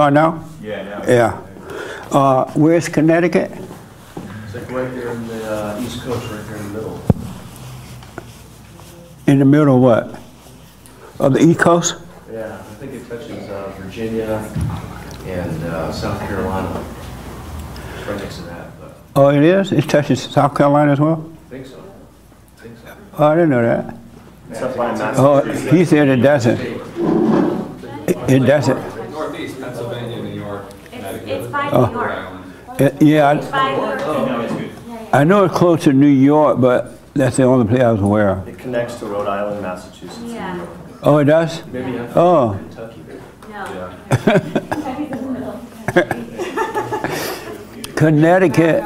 On now? Yeah, now. Yeah. Uh, where's Connecticut? It's like right there in the uh, East Coast, right there in the middle. In the middle of what? Of the East Coast? Yeah, I think it touches uh, Virginia and uh, South Carolina. It's right next to that, but Oh, it is? It touches South Carolina as well? I think so. I think so. Oh, I didn't know that. By Oh, he said it doesn't. It it doesn't. Northeast, Pennsylvania, New York, It's, Connecticut. Oh. New York. Island. Yeah, It's by New York. No, it's good. I, I know it's close to New York, but that's the only place I was aware of. It connects to Rhode Island, Massachusetts, and New Yeah. York. Oh, it does? Maybe I'm Oh. Kentucky. No. Connecticut.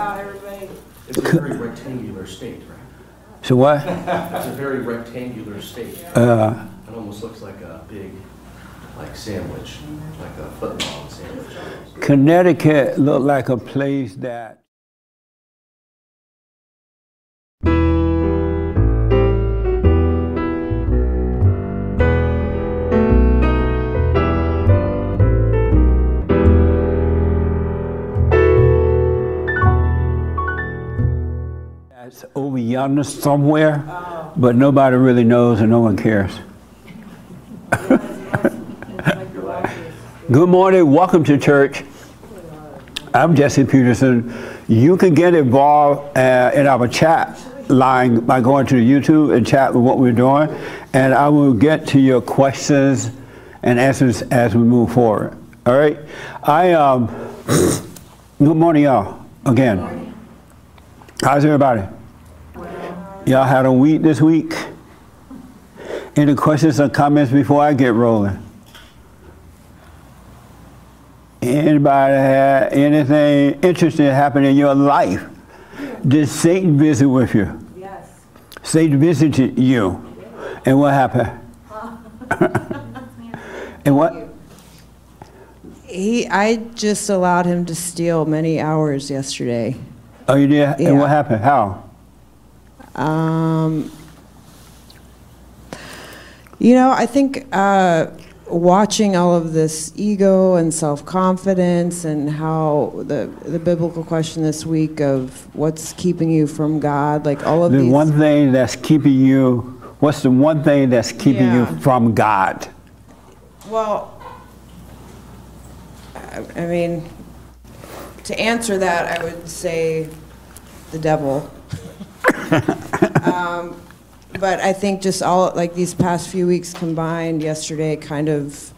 It's a very rectangular state, right? So what? It's a very rectangular state. Uh, It almost looks like a big, like sandwich, like a foot long sandwich. Connecticut looked like a place that. That's over yonder somewhere, but nobody really knows and no one cares. Good morning, welcome to church. I'm Jesse Peterson. You can get involved uh, in our chat line by going to YouTube and chat with what we're doing, and I will get to your questions and answers as we move forward. All right. I um. good morning, y'all. Again. How's everybody? Y'all had a week this week? Any questions or comments before I get rolling? Anybody had anything interesting happen in your life? Did Satan visit with you? Yes. Satan visited you. And what happened? and what? He, I just allowed him to steal many hours yesterday. Oh, you did? And what happened? How? Um, you know, I think uh, watching all of this ego and self confidence and how the the biblical question this week of what's keeping you from God, like all of The these. one thing that's keeping you, what's the one thing that's keeping Yeah. you from God? Well, I, I mean, to answer that, I would say the devil. um, but I think just all like these past few weeks combined, yesterday kind of,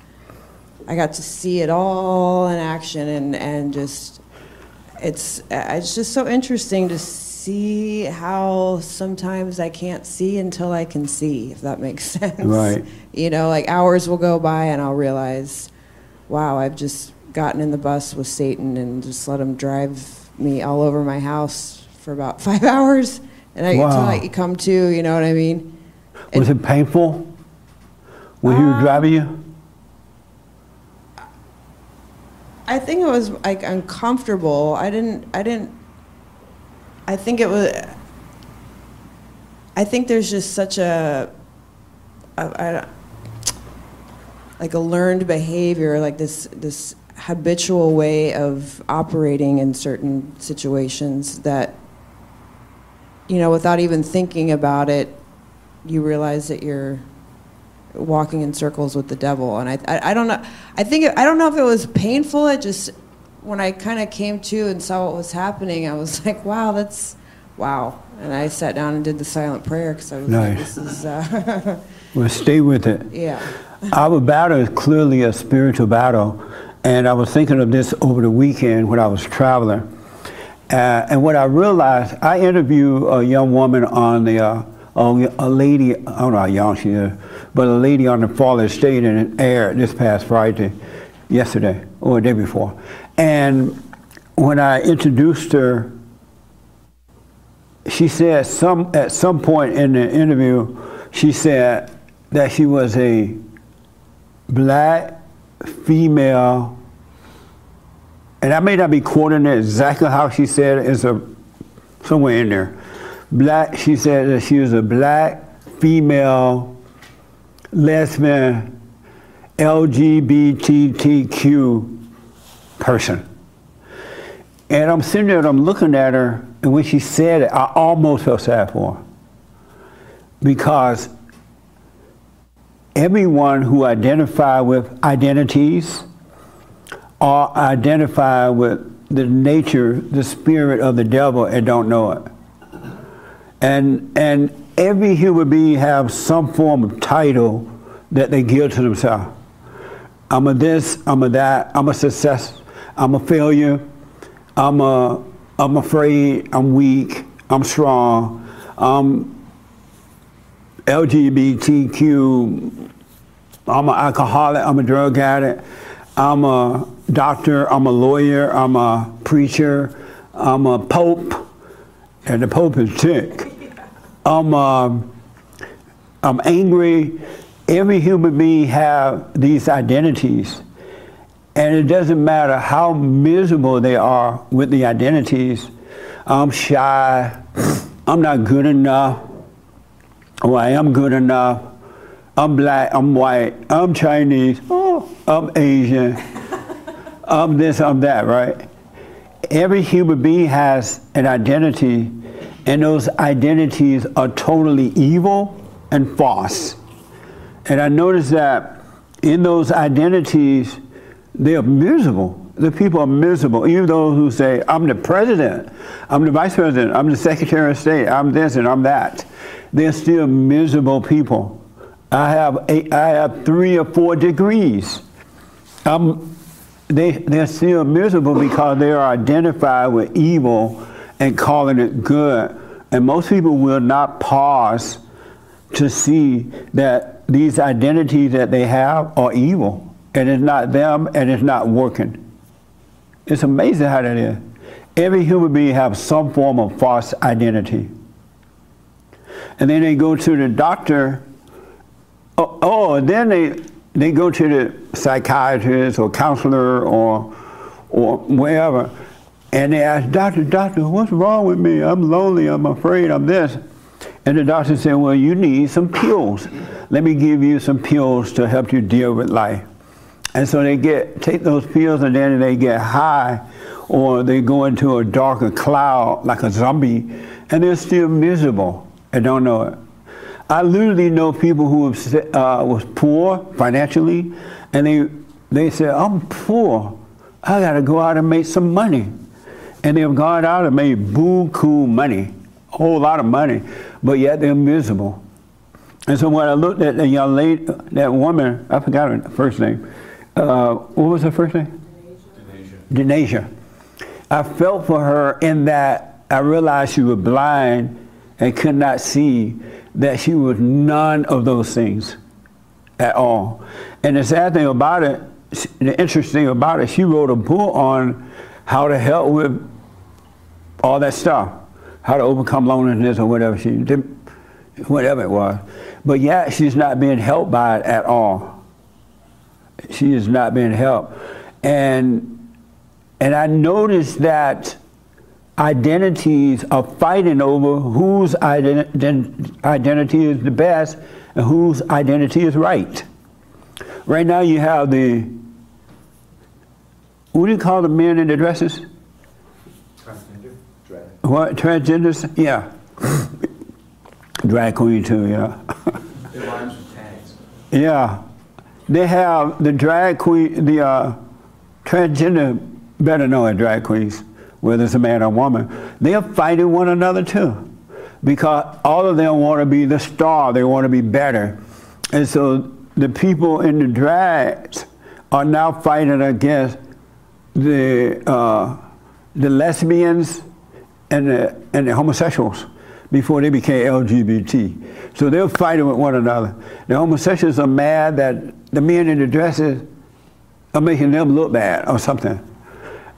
I got to see it all in action, and and just it's uh, it's just so interesting to see how sometimes I can't see until I can see, if that makes sense. Right. You know, like hours will go by and I'll realize, wow, I've just gotten in the bus with Satan and just let him drive me all over my house for about five hours. And I Wow. until I come to, you know what I mean? Was it painful when he Uh, was driving you? I think it was like uncomfortable. I didn't. I didn't. I think it was. I think there's just such a, a, a like a learned behavior, like this this habitual way of operating in certain situations that, you know, without even thinking about it, you realize that you're walking in circles with the devil and I, I, I don't know i think it, i don't know if it was painful it just when i kind of came to and saw what was happening i was like wow that's wow and i sat down and did the silent prayer because i was like Nice. this is uh, Well, stay with it. yeah Our battle is clearly a spiritual battle, and I was thinking of this over the weekend when I was traveling. Uh, and what I realized, I interviewed a young woman on the, uh, a, a lady, I don't know how young she is, but a lady on the Fallen State, and it aired this past Friday, yesterday, or the day before. And when I introduced her, she said some at some point in the interview, she said that she was a black female, and I may not be quoting it exactly how she said it. It's a somewhere in there. Black. She said that she was a black female lesbian LGBTQ person. And I'm sitting there and I'm looking at her, and when she said it, I almost felt sad for her. Because everyone who identify with identities or identify with the nature, the spirit of the devil and don't know it. And and every human being have some form of title that they give to themselves. I'm a this, I'm a that, I'm a success, I'm a failure, I'm a I'm afraid, I'm weak, I'm strong, I'm LGBTQ, I'm an alcoholic, I'm a drug addict, I'm a doctor, I'm a lawyer, I'm a preacher, I'm a pope, and the pope is sick. I'm, uh, I'm angry. Every human being have these identities. And it doesn't matter how miserable they are with the identities. I'm shy. I'm not good enough. Or I am good enough. I'm black. I'm white. I'm Chinese. Oh, I'm Asian. I'm this, I'm that, right? Every human being has an identity, and those identities are totally evil and false. And I noticed that in those identities, they are miserable. The people are miserable. Even those who say, I'm the president, I'm the vice president, I'm the secretary of state, I'm this and I'm that. They're still miserable people. I have, I have three or four degrees. I'm, they, they're still miserable because they are identified with evil and calling it good. And most people will not pause to see that these identities that they have are evil. And it's not them and it's not working. It's amazing how that is. Every human being has some form of false identity. And then they go to the doctor. Oh, oh then they they go to the psychiatrist or counselor or or wherever, and they ask, Doctor, Doctor, what's wrong with me? I'm lonely. I'm afraid. I'm this. And the doctor said, Well, you need some pills. Let me give you some pills to help you deal with life. And so they get take those pills and then they get high, or they go into a darker cloud like a zombie, and they're still miserable and don't know it. I literally know people who uh, was poor financially, and they they said, "I'm poor. I got to go out and make some money," and they've gone out and made buku money, a whole lot of money, but yet they're miserable. And so when I looked at the young lady, that woman, I forgot her first name. Uh, what was her first name? Denayja. I felt for her in that I realized she was blind and could not see that she was none of those things at all. And the sad thing about it, the interesting thing about it, she wrote a book on how to help with all that stuff, how to overcome loneliness or whatever she did, whatever it was. But yet she's not being helped by it at all. She is not being helped. And and I noticed that identities are fighting over whose ident- identity is the best and whose identity is right. Right now, you have the what do you call the men in the dresses? Transgender? Drag. What transgenders? Yeah, drag queen too. Yeah, It rhymes with tags. yeah. They have the drag queen, the uh, transgender, better known as drag queens whether it's a man or a woman, they're fighting one another too. Because all of them want to be the star, they want to be better. And so the people in the drags are now fighting against the, uh, the lesbians and the, and the homosexuals before they became LGBT. So they're fighting with one another. The homosexuals are mad that the men in the dresses are making them look bad or something.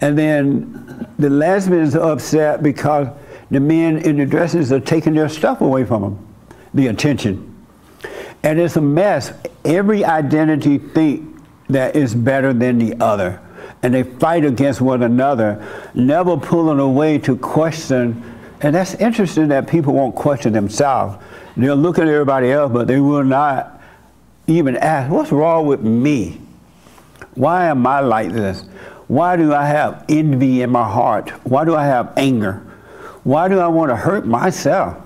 And then the lesbians are upset because the men in the dresses are taking their stuff away from them, the attention. And it's a mess. Every identity think that is better than the other. And they fight against one another, never pulling away to question. And that's interesting that people won't question themselves. They'll look at everybody else, but they will not even ask, what's wrong with me? Why am I like this? Why do I have envy in my heart? Why do I have anger? Why do I want to hurt myself?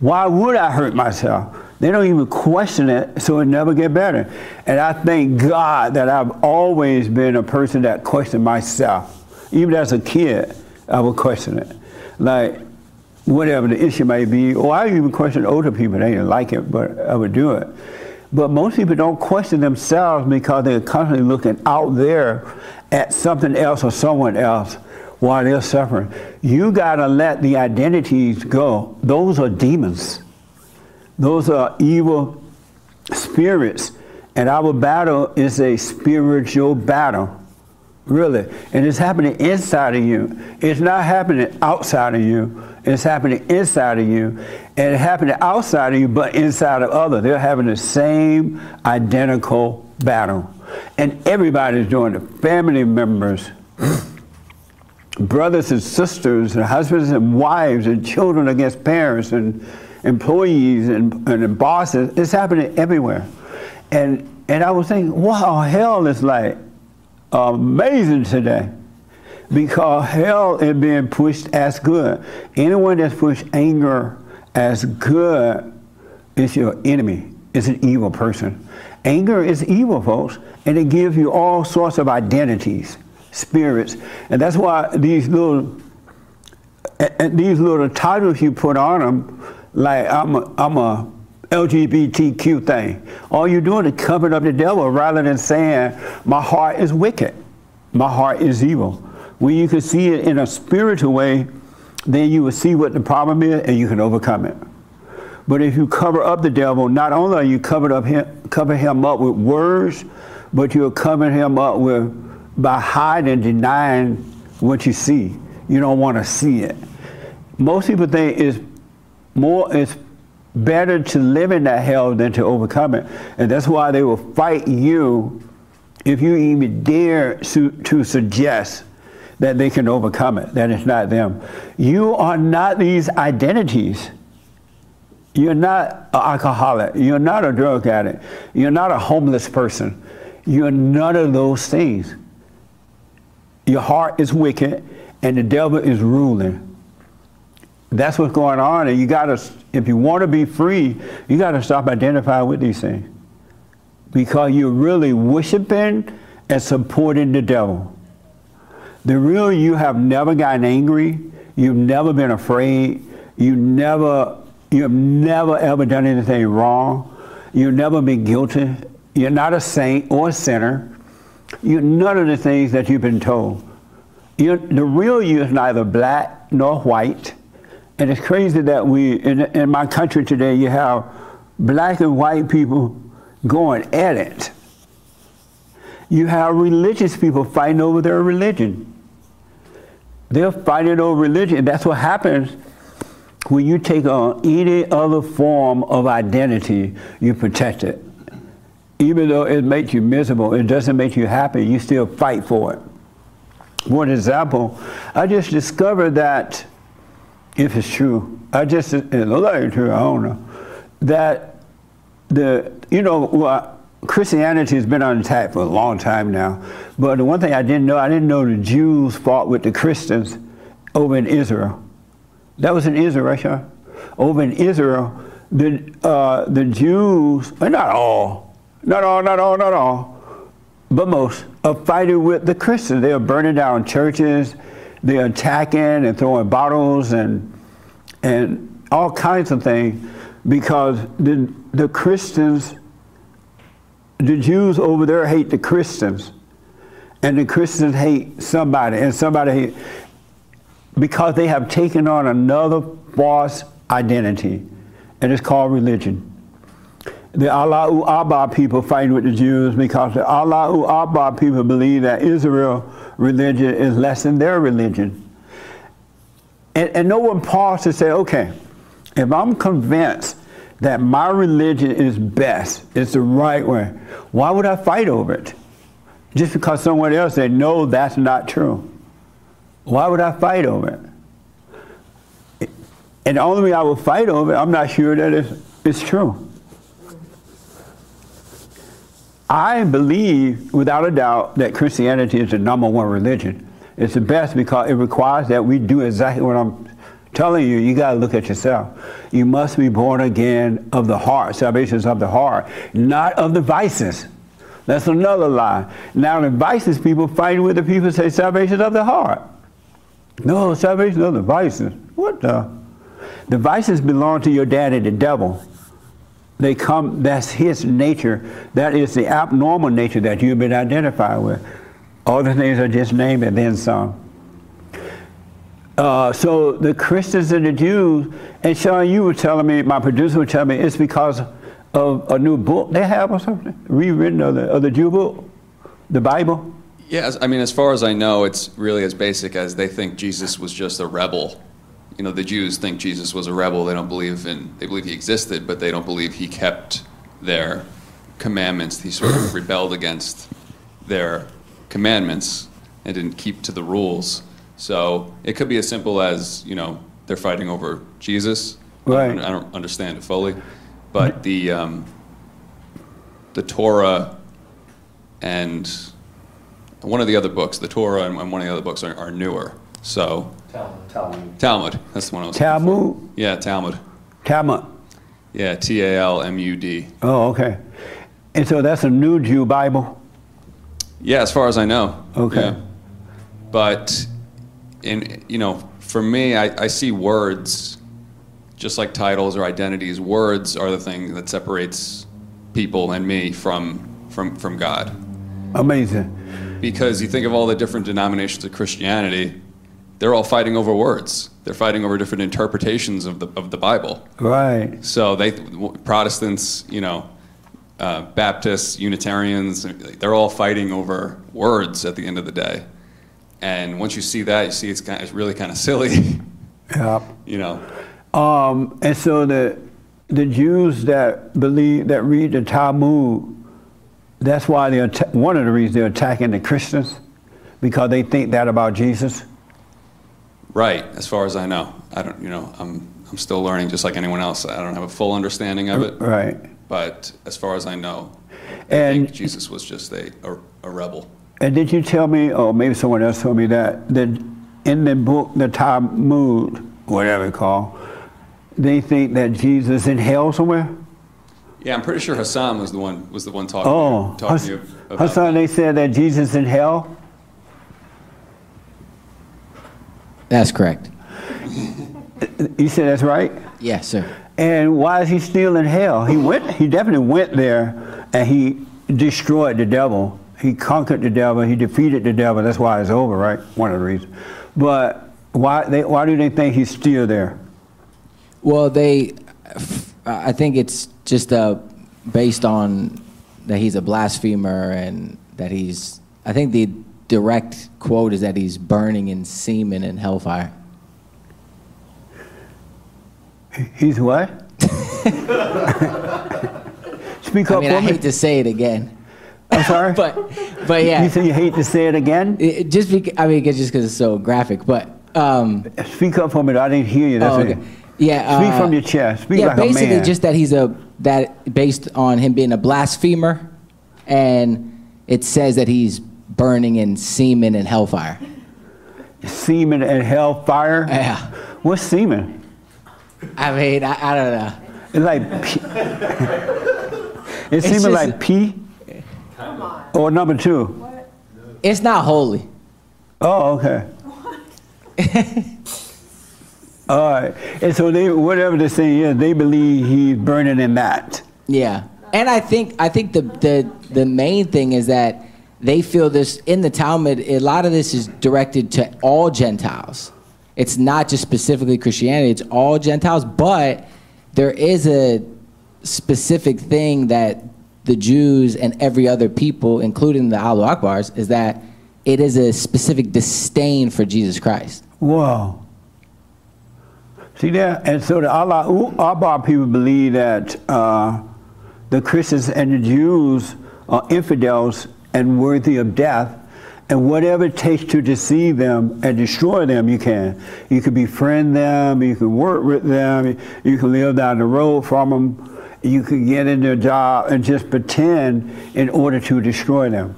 Why would I hurt myself? They don't even question it, so it never get better. And I thank God that I've always been a person that questioned myself. Even as a kid, I would question it. Like, whatever the issue may be, or I even question older people. They didn't like it, but I would do it. But most people don't question themselves because they're constantly looking out there at something else or someone else while they're suffering. You got to let the identities go. Those are demons. Those are evil spirits. And our battle is a spiritual battle. Really. And it's happening inside of you. It's not happening outside of you. It's happening inside of you. And it's happening outside of you, but inside of others. They're having the same identical battle. And everybody's doing it. Family members, brothers and sisters, and husbands and wives, and children against parents, and employees and, and bosses. It's happening everywhere. And, and I was thinking, wow, hell is like amazing today because hell is being pushed as good. Anyone that's pushed anger as good is your enemy, is an evil person. Anger is evil, folks, and it gives you all sorts of identities, spirits, and that's why these little eh, eh, these little titles you put on them, like I'm a, I'm a LGBTQ thing. All you're doing is covering up the devil rather than saying my heart is wicked, my heart is evil. When you can see it in a spiritual way, then you will see what the problem is and you can overcome it. But if you cover up the devil, not only are you covered up him, cover him up with words, but you're covering him up with by hiding, denying what you see. You don't want to see it. Most people think it's more it's better to live in that hell than to overcome it. And that's why they will fight you if you even dare to, to suggest that they can overcome it, that it's not them. You are not these identities. You're not an alcoholic. You're not a drug addict. You're not a homeless person. You're none of those things. Your heart is wicked and the devil is ruling. That's what's going on. And you got to, if you want to be free, you got to stop identifying with these things. Because you're really worshiping and supporting the devil. The real you have never gotten angry. You've never been afraid. You never, you've never ever done anything wrong. You've never been guilty. You're not a saint or a sinner. You're none of the things that you've been told. You're, the real you is neither black nor white. And it's crazy that we, in, in my country today, you have black and white people going at it. You have religious people fighting over their religion. They're fighting over religion. That's what happens when you take on any other form of identity, you protect it. Even though it makes you miserable, it doesn't make you happy, you still fight for it. One example, I just discovered that, if it's true, I just, like true, I don't know, that the, you know, well, Christianity has been on attack for a long time now. But the one thing I didn't know, I didn't know the Jews fought with the Christians over in Israel. That was in Israel, right? Over in Israel, the, uh, the Jews, not all, not all, not all, not all, but most, are fighting with the Christians. They are burning down churches, they're attacking and throwing bottles and, and all kinds of things because the, the Christians the Jews over there hate the Christians, and the Christians hate somebody, and somebody hate because they have taken on another false identity, and it's called religion. The Allahu Akbar people fighting with the Jews because the Allahu Akbar people believe that Israel religion is less than their religion. And, and no one paused to say, okay, if I'm convinced that my religion is best, it's the right way, why would I fight over it? Just because someone else said, no, that's not true. Why would I fight over it? And the only way I would fight over it, I'm not sure that it's, it's true. I believe, without a doubt, that Christianity is the number one religion. It's the best because it requires that we do exactly what I'm telling you. You got to look at yourself. You must be born again of the heart. Salvation is of the heart, not of the vices. That's another lie. Now, the vices people fighting with the people say salvation of the heart. No, salvation of the vices. What the? The vices belong to your daddy, the devil. They come, that's his nature. That is the abnormal nature that you've been identified with. All the things are just named and then some. Uh, so the Christians and the Jews, and Sean, you were telling me, my producer was telling me, it's because of a new book they have or something, rewritten of the, of the Jew book, the Bible. Yes, I mean, as far as I know, it's really as basic as they think Jesus was just a rebel. You know, the Jews think Jesus was a rebel. They don't believe in, they believe he existed, but they don't believe he kept their commandments. He sort of rebelled against their commandments and didn't keep to the rules. So it could be as simple as, you know, they're fighting over Jesus. I Right. don't, I don't understand it fully. But the, um, the Torah and one of the other books, the Torah and and one of the other books are, are newer. So Talmud. Talmud, that's the one I was. Talmud? Yeah, Talmud. Talmud. Yeah, T A L M U D. Oh, okay. And so that's a new Jew Bible? Yeah, as far as I know. Okay. Yeah. But in you know, for me, I, I see words just like titles or identities. Words are the thing that separates people and me from from from God. Amazing. because you think of all the different denominations of Christianity, they're all fighting over words. They're fighting over different interpretations of the of the Bible. Right. So they Protestants, you know, uh, Baptists, Unitarians, they're all fighting over words at the end of the day. And once you see that, you see it's kind it's really kind of silly, Yeah. you know. Um, and so the the Jews that believe that read the Talmud, that's why they're one of the reasons they're attacking the Christians because they think that about Jesus. Right, as far as I know, I don't, you know, I'm I'm still learning, just like anyone else. I don't have a full understanding of it. Right. But as far as I know, I And- think Jesus was just a, a, a rebel. And did you tell me, or maybe someone else told me that that in the book, the Talmud, whatever it's called, they think that Jesus in hell somewhere. Yeah, I'm pretty sure Hassan was the one was the one talking, Oh, talking Hass- to you about Hassan, they said that Jesus in hell. That's correct. You said that's right. Yes, sir. And why is he still in hell? He went. He definitely went there, and he destroyed the devil. He conquered the devil. He defeated the devil. That's why it's over, right? One of the reasons. But why? They, why do they think he's still there? Well, they, I think it's just uh, based on that he's a blasphemer and that he's. I think the direct quote is that he's burning in semen and hellfire. He's what? Speak I mean, for I hate to say it again, I'm sorry. but but yeah. you say you hate to say it again. it, it just because I mean, it's just because it's so graphic. But um, Speak up for me. I didn't hear you. That's oh, it. okay. yeah, Speak uh, from your chest. Speak yeah, like a basically man. just that he's a that based on him being a blasphemer, and it says that he's burning in semen and hellfire. semen and hellfire. Yeah. What's semen? I mean, I, I don't know. It's like pee. it's semen just- like pee. Come on. Or number two. It's not holy. Oh, okay. All right. And so they, whatever the thing is, they believe he's burning in that. Yeah, and I think I think the the the main thing is that they feel this in the Talmud. A lot of this is directed to all Gentiles. It's not just specifically Christianity. It's all Gentiles, but there is a specific thing that the Jews and every other people, including the Allahu Akbars, is that it is a specific disdain for Jesus Christ. Whoa. See that? And so the Allah Akbar people believe that uh, the Christians and the Jews are infidels and worthy of death. And whatever it takes to deceive them and destroy them, you can. You can befriend them, you can work with them, you can live down the road from them, you can get in their job and just pretend in order to destroy them.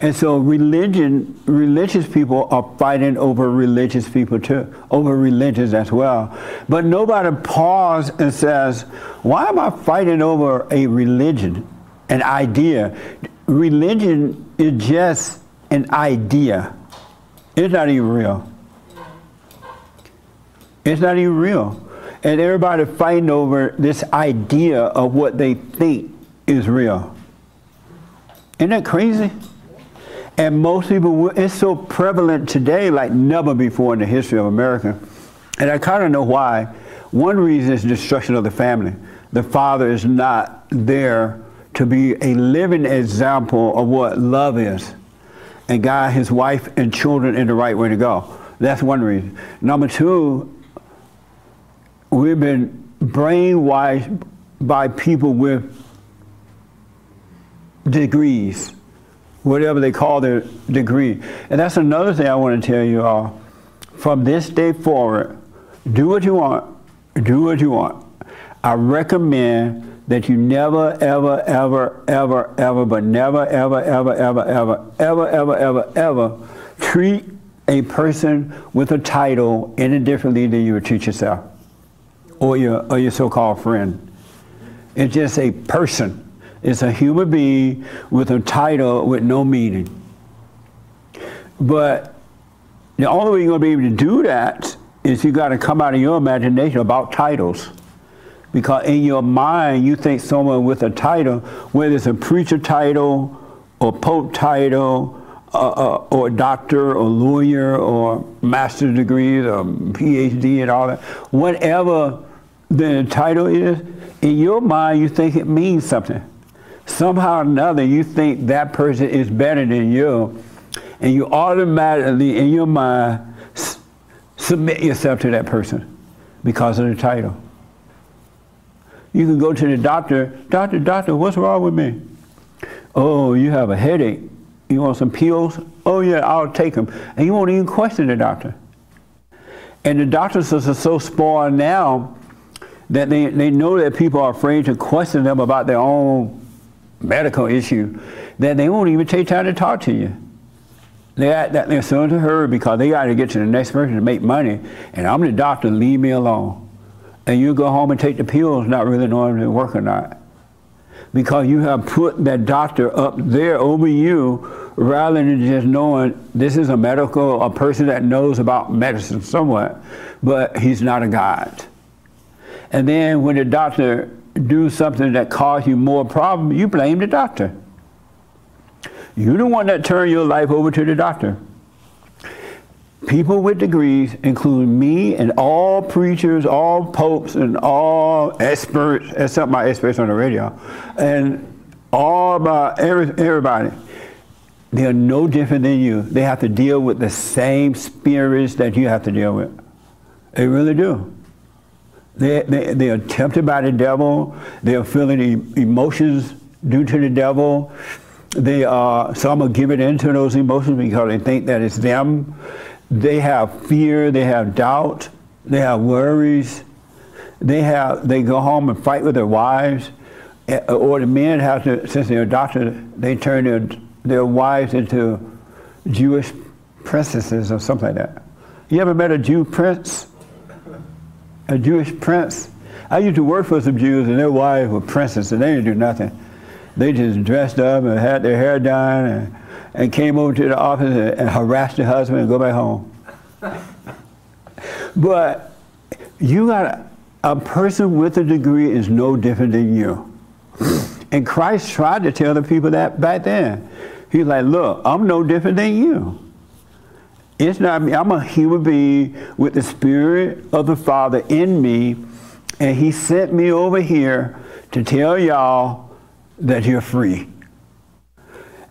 And so religion, religious people are fighting over religious people too, over religions as well. But nobody pauses and says, why am I fighting over a religion, an idea? Religion is just an idea. It's not even real. It's not even real. And everybody fighting over this idea of what they think is real. Isn't that crazy? And most people, it's so prevalent today like never before in the history of America. And I kind of know why. One reason is destruction of the family. The father is not there to be a living example of what love is and guide his wife and children in the right way to go. That's one reason. Number two, we've been brainwashed by people with degrees, whatever they call their degree. And that's another thing I want to tell you all. From this day forward, do what you want, do what you want. I recommend that you never, ever, ever, ever, ever, but never, ever, ever, ever, ever, ever, ever, ever, ever treat a person with a title any differently than you would treat yourself or your, or your so-called friend. It's just a person. It's a human being with a title with no meaning. But the only way you're going to be able to do that is you got to come out of your imagination about titles. Because in your mind, you think someone with a title, whether it's a preacher title, or pope title, uh, uh, or doctor, or lawyer, or master's degree or PhD, and all that, whatever the title is, in your mind, you think it means something. Somehow or another, you think that person is better than you, and you automatically, in your mind, submit yourself to that person because of the title. You can go to the doctor, doctor, doctor, what's wrong with me? Oh, you have a headache. You want some pills? Oh yeah, I'll take them. And you won't even question the doctor. And the doctors are so spoiled now that they, they know that people are afraid to question them about their own medical issue that they won't even take time to talk to you. They act that they're so into hurry because they got to get to the next person to make money. And I'm the doctor, leave me alone. And you go home and take the pills not really knowing if they work or not. Because you have put that doctor up there over you rather than just knowing this is a medical, a person that knows about medicine somewhat, but he's not a God. And then when the doctor do something that cause you more problem, you blame the doctor. You're the one that turned your life over to the doctor. People with degrees, including me and all preachers, all popes, and all experts, except my experts on the radio, and all about every, everybody, they are no different than you. They have to deal with the same spirits that you have to deal with. They really do. They, they, they are tempted by the devil. They are feeling emotions due to the devil. They are, some are giving in to those emotions because they think that it's them. They have fear, they have doubt, they have worries. They have, they go home and fight with their wives. Eh, or the men have to, since they're doctors, they turn their, their wives into Jewish princesses or something like that. You ever met a Jew prince? a Jewish prince. I used to work for some Jews, and their wives were princesses, and they didn't do nothing. They just dressed up and had their hair done and, and came over to the office and, and harassed the husband and go back home. but you got a, person with a degree is no different than you. And Christ tried to tell the people that back then. He's like, look, I'm no different than you. It's not me. I'm a human being with the Spirit of the Father in me, and He sent me over here to tell y'all that you're free.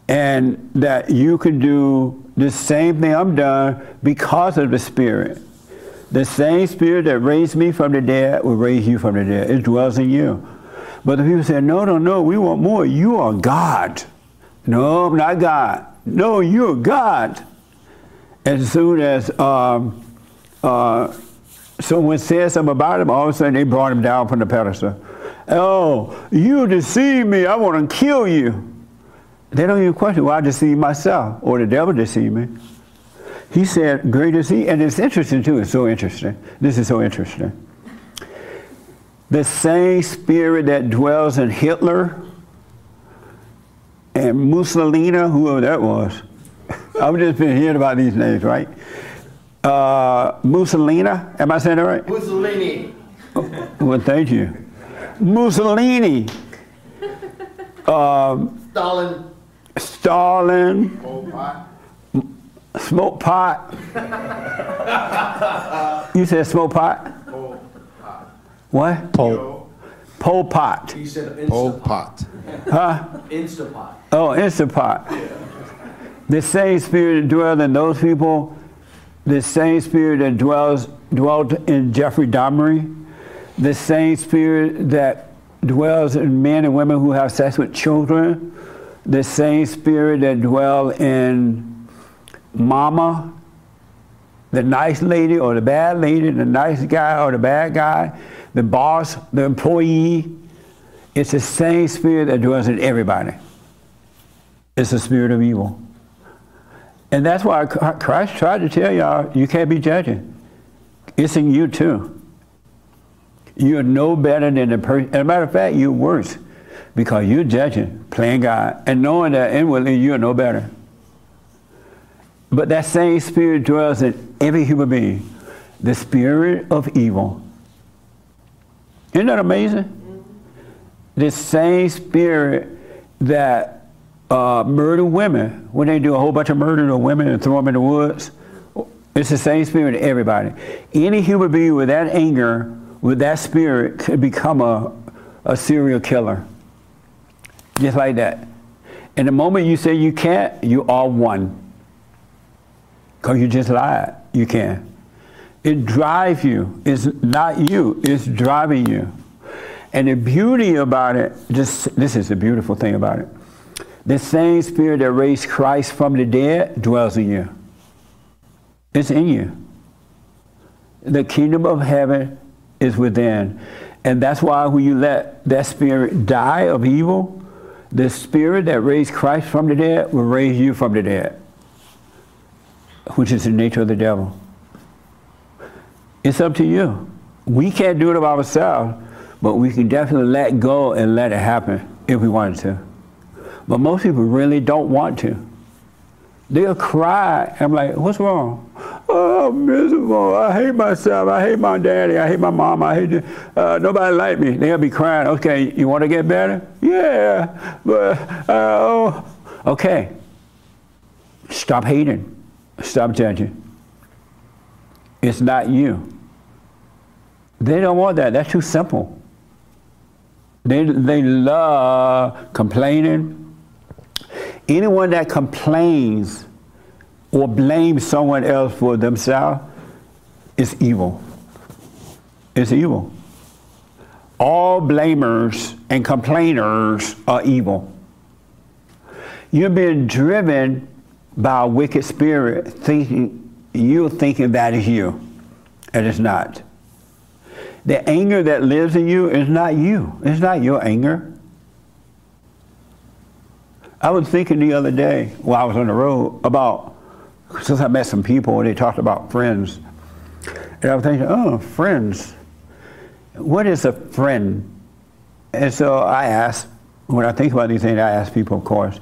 And that you can do the same thing I'm done because of the Spirit. The same Spirit that raised me from the dead will raise you from the dead. It dwells in you. But the people say, no, no, no, we want more. You are God. No, I'm not God. No, you're God as soon as um, uh, someone said something about him, all of a sudden they brought him down from the pedestal. Oh, you deceive me. I want to kill you. They don't even question, well, I deceive myself or the devil deceived me. He said, great is he. And it's interesting too. It's so interesting. This is so interesting. The same spirit that dwells in Hitler and Mussolini, whoever that was. I've just been hearing about these names, right? Uh, Mussolini, am I saying that right? Mussolini. Well, thank you. Mussolini, Stalin. Stalin, smoke pot. you said smoke pot? What? Pol, Pol Pot. He said Pol Instapot. Pot. Huh? Instapot. Oh, Instapot. The same spirit that dwells in those people, the same spirit that dwells dwelt in Jeffrey Dahmer, the same spirit that dwells in men and women who have sex with children, the same spirit that dwell in mama, the nice lady or the bad lady, the nice guy or the bad guy, the boss, the employee. It's the same spirit that dwells in everybody. It's the spirit of evil. And that's why Christ tried to tell y'all you can't be judging. It's in you too. You're no better than the person. As a matter of fact, you're worse because you're judging, playing God, and knowing that inwardly you're no better. But that same spirit dwells in every human being the spirit of evil. Isn't that amazing? This same spirit that uh, murder women when they do a whole bunch of murder to women and throw them in the woods. It's the same spirit in everybody. Any human being with that anger, with that spirit, could become a, a serial killer. Just like that. And the moment you say you can't, you are one. Because you just lied. You can. It drives you. It's not you. It's driving you. And the beauty about it, just this is the beautiful thing about it. The same spirit that raised Christ from the dead dwells in you. It's in you. The kingdom of heaven is within. And that's why when you let that spirit die of evil, the spirit that raised Christ from the dead will raise you from the dead, which is the nature of the devil. It's up to you. We can't do it of ourselves, but we can definitely let go and let it happen if we wanted to. But most people really don't want to. They'll cry. I'm like, what's wrong? Oh, I'm miserable. I hate myself. I hate my daddy. I hate my mom. I hate, uh, nobody like me. They'll be crying. Okay, you want to get better? Yeah, but, uh, oh. Okay. Stop hating. Stop judging. It's not you. They don't want that. That's too simple. They, they love complaining. Anyone that complains or blame someone else for themselves is evil. It's evil. All blamers and complainers are evil. You're being driven by a wicked spirit, thinking you're thinking that is you, and it's not. The anger that lives in you is not you. It's not your anger. I was thinking the other day while I was on the road about, since I met some people and they talked about friends. And I was thinking, oh, friends. What is a friend? And so I asked, when I think about these things, I ask people, of course.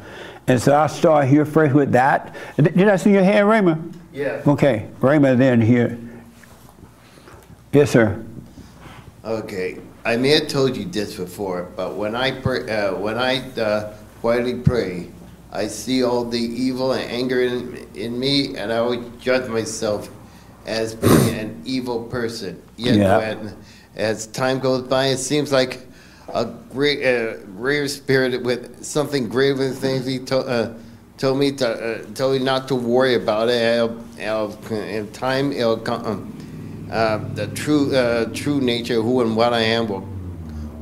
And so I start here first with that. Did I see your hand, Raymond? Yes. Okay, Raymond then here. Yes, sir. Okay, I may have told you this before, but when I pray, uh, when I uh, quietly pray, I see all the evil and anger in, in me, and I would judge myself as being an evil person. Yet Yeah. when, as time goes by, it seems like a great, uh, greater spirit with something greater than things he to, uh, told me to, uh, told me not to worry about it. I'll, I'll, in time, it'll come. Um, uh, the true, uh, true nature, who and what I am, will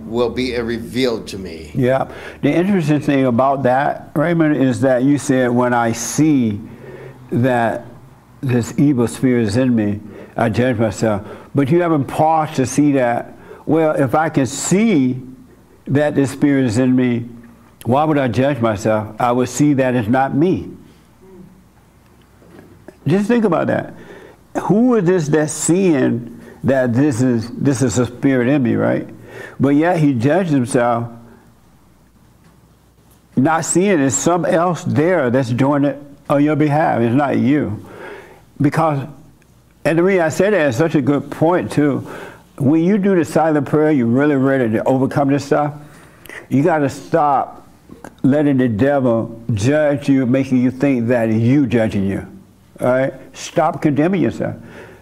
will be revealed to me. Yeah. The interesting thing about that, Raymond, is that you said when I see that this evil spirit is in me, I judge myself. But you haven't paused to see that, well, if I can see that this spirit is in me, why would I judge myself? I would see that it's not me. Just think about that. Who is this that's seeing that this is this is a spirit in me, right? But yet he judged himself, not seeing it's some else there that's doing it on your behalf. It's not you. Because and the reason I say that is such a good point too. When you do the silent prayer, you're really ready to overcome this stuff. You got to stop letting the devil judge you, making you think that you judging you. All right, stop condemning yourself.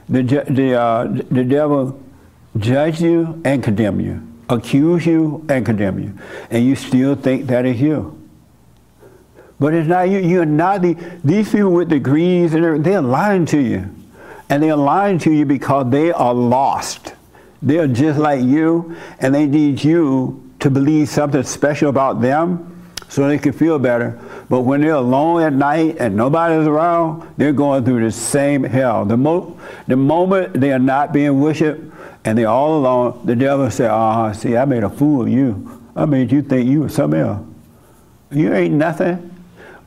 The the uh, the devil judge you and condemn you, accuse you and condemn you, and you still think that is you. But it's not you. You're not the, these people with degrees and they're lying to you. And they're lying to you because they are lost. They're just like you, and they need you to believe something special about them so they can feel better. But when they're alone at night and nobody's around, they're going through the same hell. The, mo- the moment they are not being worshiped and they're all along, the devil said, "Ah, see, I made a fool of you. I made you think you were something else. You ain't nothing.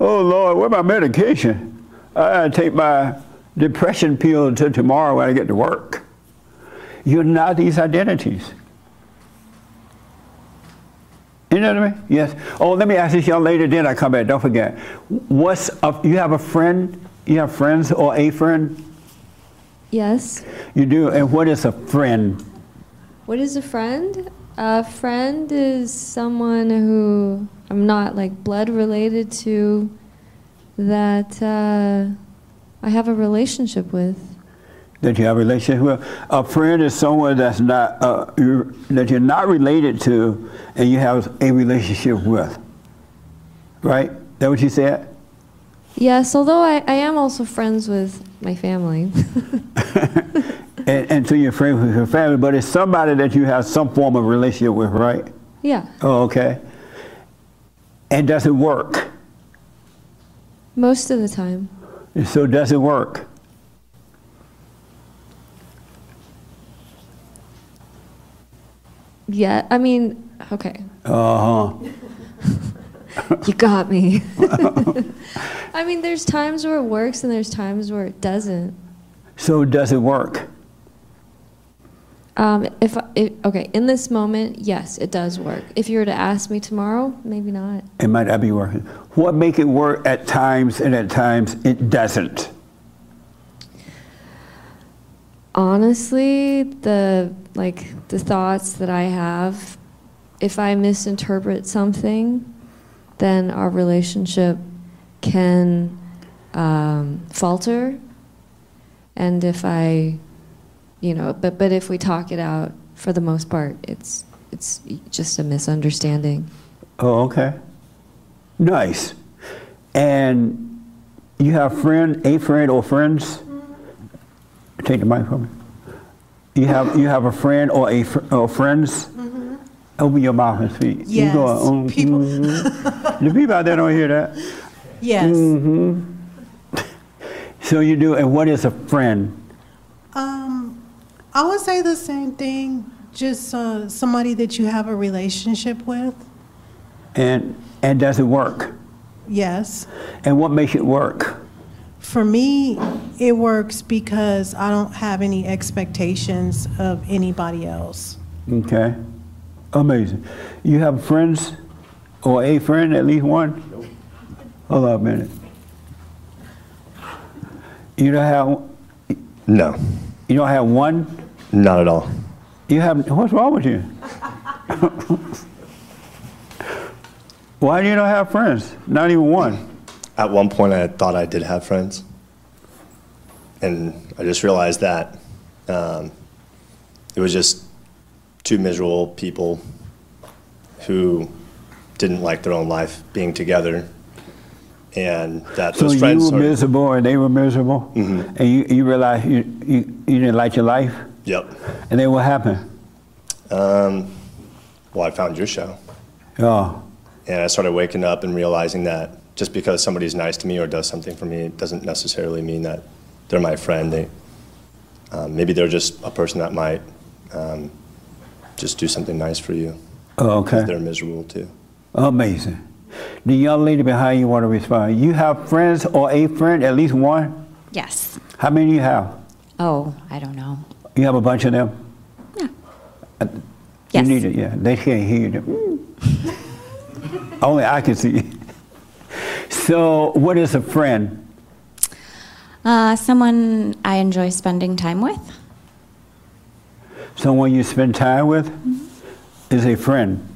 Oh Lord, where my medication? I take my depression pill until tomorrow when I get to work. You're not these identities. You know what I mean? Yes. Oh, let me ask this young lady. Then I come back. Don't forget. What's a, you have a friend? You have friends or a friend? Yes. You do. And what is a friend? What is a friend? A friend is someone who I'm not like blood related to that uh, I have a relationship with. That you have a relationship with. A friend is someone that's not uh, you're, that you're not related to, and you have a relationship with. Right? That what you said? Yes, although I, I am also friends with my family. and, and so you're friends with your family, but it's somebody that you have some form of relationship with, right? yeah, Oh, okay. And does it work? most of the time. So does it work? Yeah, I mean, okay. Uh huh. You got me. I mean, there's times where it works and there's times where it doesn't. So does it work? Um, if, I- if okay, in this moment, yes, it does work. If you were to ask me tomorrow, maybe not. It might not be working. What make it work at times and at times it doesn't? Honestly, the like the thoughts that I have, if I misinterpret something, then our relationship can um, falter. And if I, you know, but but if we talk it out, for the most part, it's it's just a misunderstanding. Oh, okay. Nice. And you have friend, a friend or friends? Take the mic from me. You have you have a friend or a fr- or friends? Open your mouth and speak. You Yes, go, "Mm, people- mhm." the people out there don't hear that. Yes. Mm-hmm. So you do, and what is a friend? Um, I would say the same thing. Just uh, somebody that you have a relationship with. And and does it work? Yes. And what makes it work? For me, it works because I don't have any expectations of anybody else. Okay. Amazing. You have friends or a friend, at least one? Hold on a minute. You don't have No, you don't have one? not at all. You have what's wrong with you? Why do you not have friends? Not even one. At one point, I thought I did have friends, and I just realized that um, it was just two miserable people who didn't like their own life being together, and that So those you were miserable and they were miserable? Mhm. And you, you realized you, you, you didn't like your life? Yep. And then what happened? Um, well, I found your show. Oh, And I started waking up and realizing that just because somebody's nice to me or does something for me, it doesn't necessarily mean that they're my friend. They, um, maybe they're just a person that might um, just do something nice for you. Oh, okay. They're miserable too. Amazing. The young lady behind you want to respond. You have friends or a friend, at least one? Yes. How many do you have? Oh, I don't know. You have a bunch of them? Yeah. Uh, Yes. You need it, yeah. They can't hear you. Only I can see. So, what is a friend? Uh, someone I enjoy spending time with. Someone you spend time with is a friend.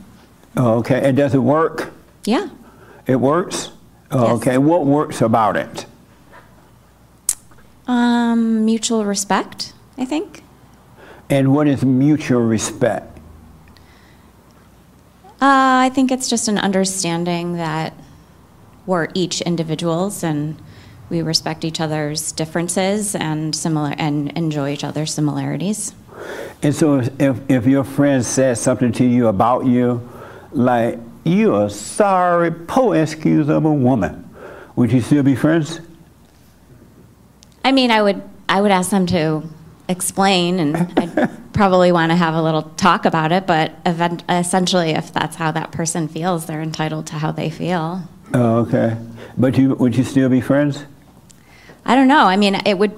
Oh, okay. And does it work? Yeah. It works? Oh, Yes. Okay. What works about it? Um, mutual respect, I think. And what is mutual respect? Uh, I think it's just an understanding that we're each individuals and we respect each other's differences and similar and enjoy each other's similarities. And so, if, if, your friend says something to you about you, like, you are a sorry, poor excuse of a woman, would you still be friends? I mean, I would I would ask them to explain, and I'd probably want to have a little talk about it. But event, essentially, if that's how that person feels, they're entitled to how they feel. Oh, okay. But you, would you still be friends? I don't know. I mean, it would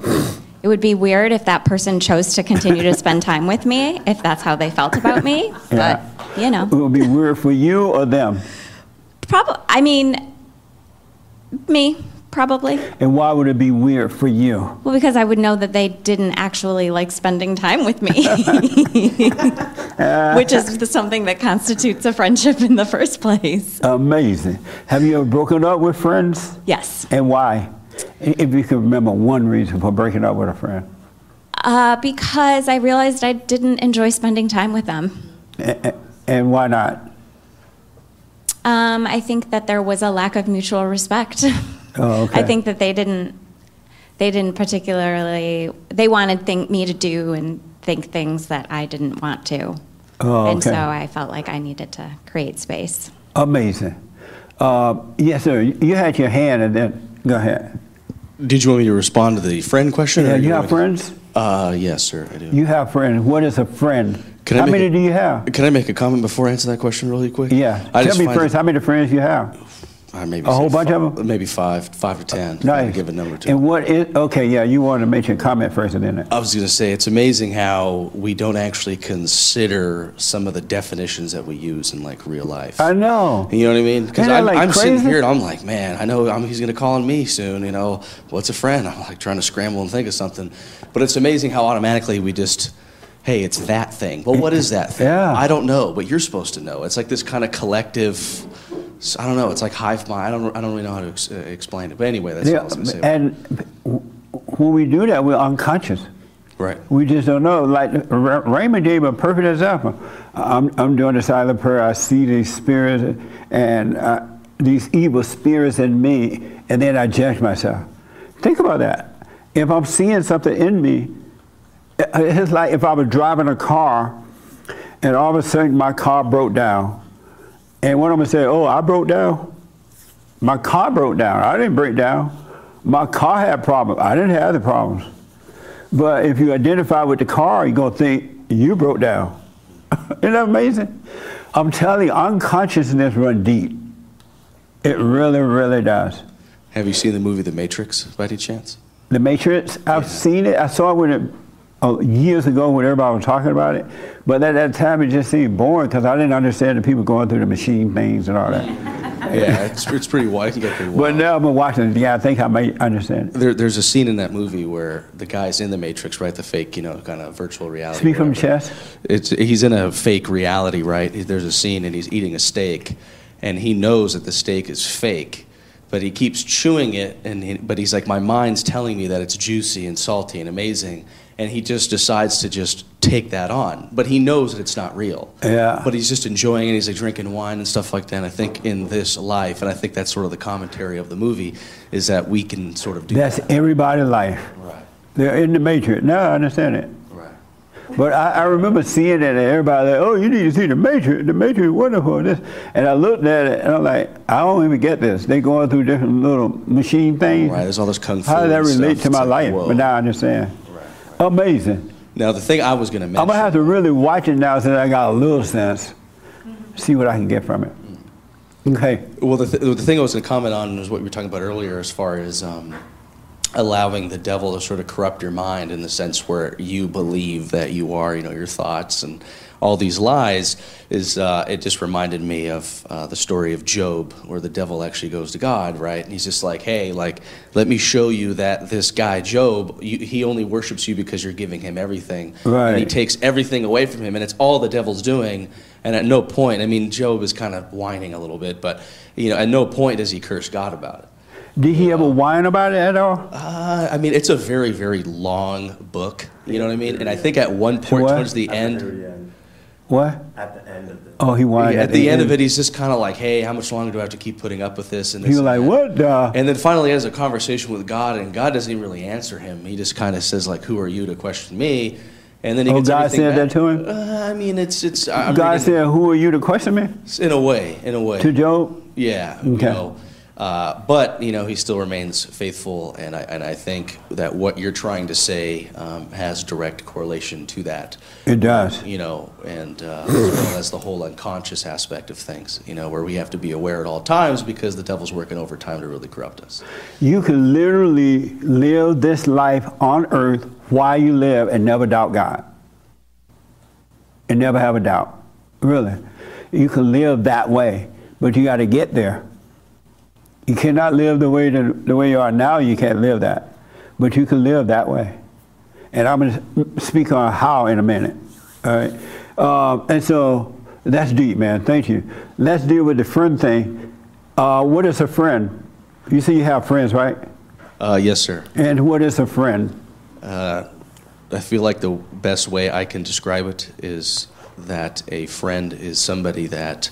it would be weird if that person chose to continue to spend time with me if that's how they felt about me. Yeah. But you know, It would be weird for you or them. probably. I mean, me probably. And why would it be weird for you? Well, because I would know that they didn't actually like spending time with me, which is something that constitutes a friendship in the first place. Amazing. Have you ever broken up with friends? Yes. And why? If you could remember one reason for breaking up with a friend. Uh, because I realized I didn't enjoy spending time with them. A- a- And why not? Um, I think that there was a lack of mutual respect. Oh, okay. I think that they didn't, they didn't particularly, they wanted think, me to do and think things that I didn't want to. Oh, And so. I felt like I needed to create space. Amazing. Uh, yes, sir. You had your hand and then, go ahead. Did you want me to respond to the friend question? Yeah, or you have me to- friends? Uh, yes, sir, I do. You have friends. What is a friend? Can How many a- do you have? Can I make a comment before I answer that question really quick? Yeah. I Tell me first how many friends you have. Uh, maybe a whole bunch of them. Maybe five, five to ten. if I had to Nice. give a number to. And what is, okay, yeah, you wanted to make a comment first and then. It I was going to say it's amazing how we don't actually consider some of the definitions that we use in like real life. I know. You know what I mean? Because I'm, like I'm sitting here and I'm like, man, I know I'm, he's going to call on me soon. You know, what's a friend? I'm like trying to scramble and think of something. But it's amazing how automatically we just, hey, it's that thing. Well, what is that thing? Yeah. I don't know, but you're supposed to know. It's like this kind of collective. I don't know. It's like hive mind. I don't. I don't really know how to ex- uh, explain it. But anyway, that's Yeah, all I was going to say. and when we do that, we're unconscious. right. We just don't know. Like Ra- Raymond gave a perfect example. I'm, I'm doing the silent prayer. I see these spirits and uh, these evil spirits in me, and then I judge myself. Think about that. If I'm seeing something in me, it's like if I was driving a car, and all of a sudden my car broke down, and what I'm gonna? Oh, I broke down. My car broke down. I didn't break down. My car had problems. I didn't have the problems. But if you identify with the car, you're going to think you broke down. Isn't that amazing? I'm telling you, unconsciousness run deep. It really, really does. Have you seen the movie The Matrix by any chance? The Matrix, I've seen it. I saw it when it, Uh, years ago when everybody was talking about it. But at that time, it just seemed boring because I didn't understand the people going through the machine things and all that. Yeah, it's, it's pretty wild. It pretty But now I'm watching it. Yeah, I think I may understand. There, there's a scene in that movie where the guy's in the Matrix, right? The fake, you know, kind of virtual reality. Speak from chest. It's he's in a fake reality, right? There's a scene and he's eating a steak, and he knows that the steak is fake, but he keeps chewing it, and he, but he's like, my mind's telling me that it's juicy and salty and amazing, and he just decides to just take that on, but he knows that it's not real. Yeah. But he's just enjoying it. He's like drinking wine and stuff like that. And I think in this life, and I think that's sort of the commentary of the movie, is that we can sort of do That's that. everybody's life. Right. They're in the Matrix. Now I understand it. Right. But I, I remember seeing it, and everybody like, "Oh, you need to see the Matrix. The Matrix is wonderful." And, this, and I looked at it, and I'm like, "I don't even get this. They going through different little machine things. Right. There's all this kung fu. How does that relate stuff. to my like, life?" whoa. But now I understand. Amazing. Now the thing I was going to mention. I'm gonna have to really watch it now since I got a little sense. see what I can get from it. Okay. Well, the, th- the thing I was going to comment on is what we were talking about earlier, as far as um, allowing the devil to sort of corrupt your mind in the sense where you believe that you are, you know, your thoughts and all these lies. Is uh, it just reminded me of uh, the story of Job, where the devil actually goes to God, right? And he's just like, hey, like, let me show you that this guy Job, you, he only worships you because you're giving him everything, and he takes everything away from him, and it's all the devil's doing. And at no point, I mean, Job is kind of whining a little bit, but you know, at no point does he curse God about it. Did he ever whine about it at all? Uh, I mean, it's a very, very long book. You know what I mean? And I think at one point what? towards the At the end, very end. What? At the end of the. Oh, he whined at the end of it, he's just kind of like, "Hey, how much longer do I have to keep putting up with this?" And He this was and like, that. "What the?" And then finally, he has a conversation with God, and God doesn't even really answer him. He just kind of says, "Like, who are you to question me?" And then he Oh, God everything said that to him? Uh, I mean, it's it's. I- I'm God reading- said, "Who are you to question me?" in a way, in a way. To Job. Yeah. Okay. You know, uh, but you know, he still remains faithful, and I and I think that what you're trying to say um, has direct correlation to that. It does. You know, and uh, as well as the whole unconscious aspect of things. You know, where we have to be aware at all times because the devil's working overtime to really corrupt us. You can literally live this life on earth while you live and never doubt God. And never have a doubt. Really. You can live that way, but you got to get there. You cannot live the way the, the way you are now, you can't live that. But you can live that way. And I'm going to speak on how in a minute. All right. Um, and so that's deep, man. Thank you. Let's deal with the friend thing. Uh, what is a friend? You say you have friends, right? Uh, yes, sir. And what is a friend? Uh, I feel like the best way I can describe it is that a friend is somebody that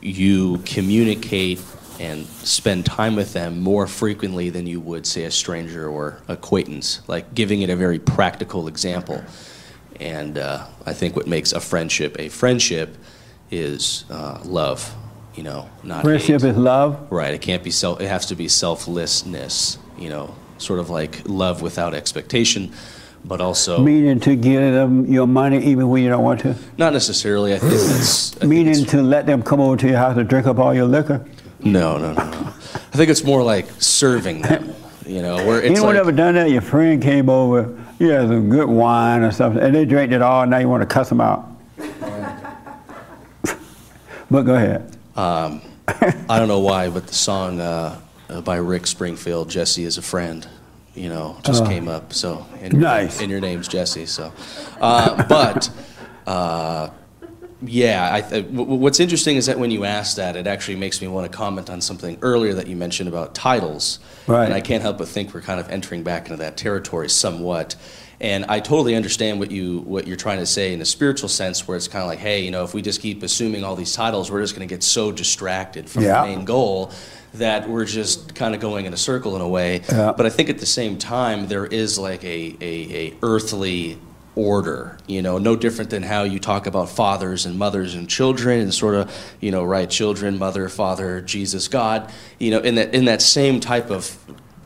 you communicate and spend time with them more frequently than you would, say, a stranger or acquaintance. Like giving it a very practical example. And uh, I think what makes a friendship a friendship is uh, love. You know, not Friendship hate. is love. Right. It can't be self. It has to be selflessness. You know, sort of like love without expectation, but also Meaning to give them your money even when you don't want to. not necessarily. I think that's. I think Meaning it's- to let them come over to your house to drink up all your liquor. No, no, no. I think it's more like serving them. You know, where it's Anyone like, ever done that? Your friend came over, you had some good wine or something, and they drank it all, and now you want to cuss them out. but go ahead. um, I don't know why, but the song uh, uh, by Rick Springfield, "Jesse is a Friend," you know, just Oh. came up. So, and your, Nice. and your name's Jesse. So, uh, but. Yeah, I th- what's interesting is that when you ask that, it actually makes me want to comment on something earlier that you mentioned about titles. Right. And I can't help but think we're kind of entering back into that territory somewhat. And I totally understand what you what you're trying to say in a spiritual sense, where it's kind of like, hey, you know, if we just keep assuming all these titles, we're just going to get so distracted from Yeah. the main goal that we're just kind of going in a circle in a way. Yeah. But I think at the same time, there is like a, a, a earthly order, you know, no different than how you talk about fathers and mothers and children and sort of, you know, right, children, mother, father, Jesus, God, you know, in that, in that same type of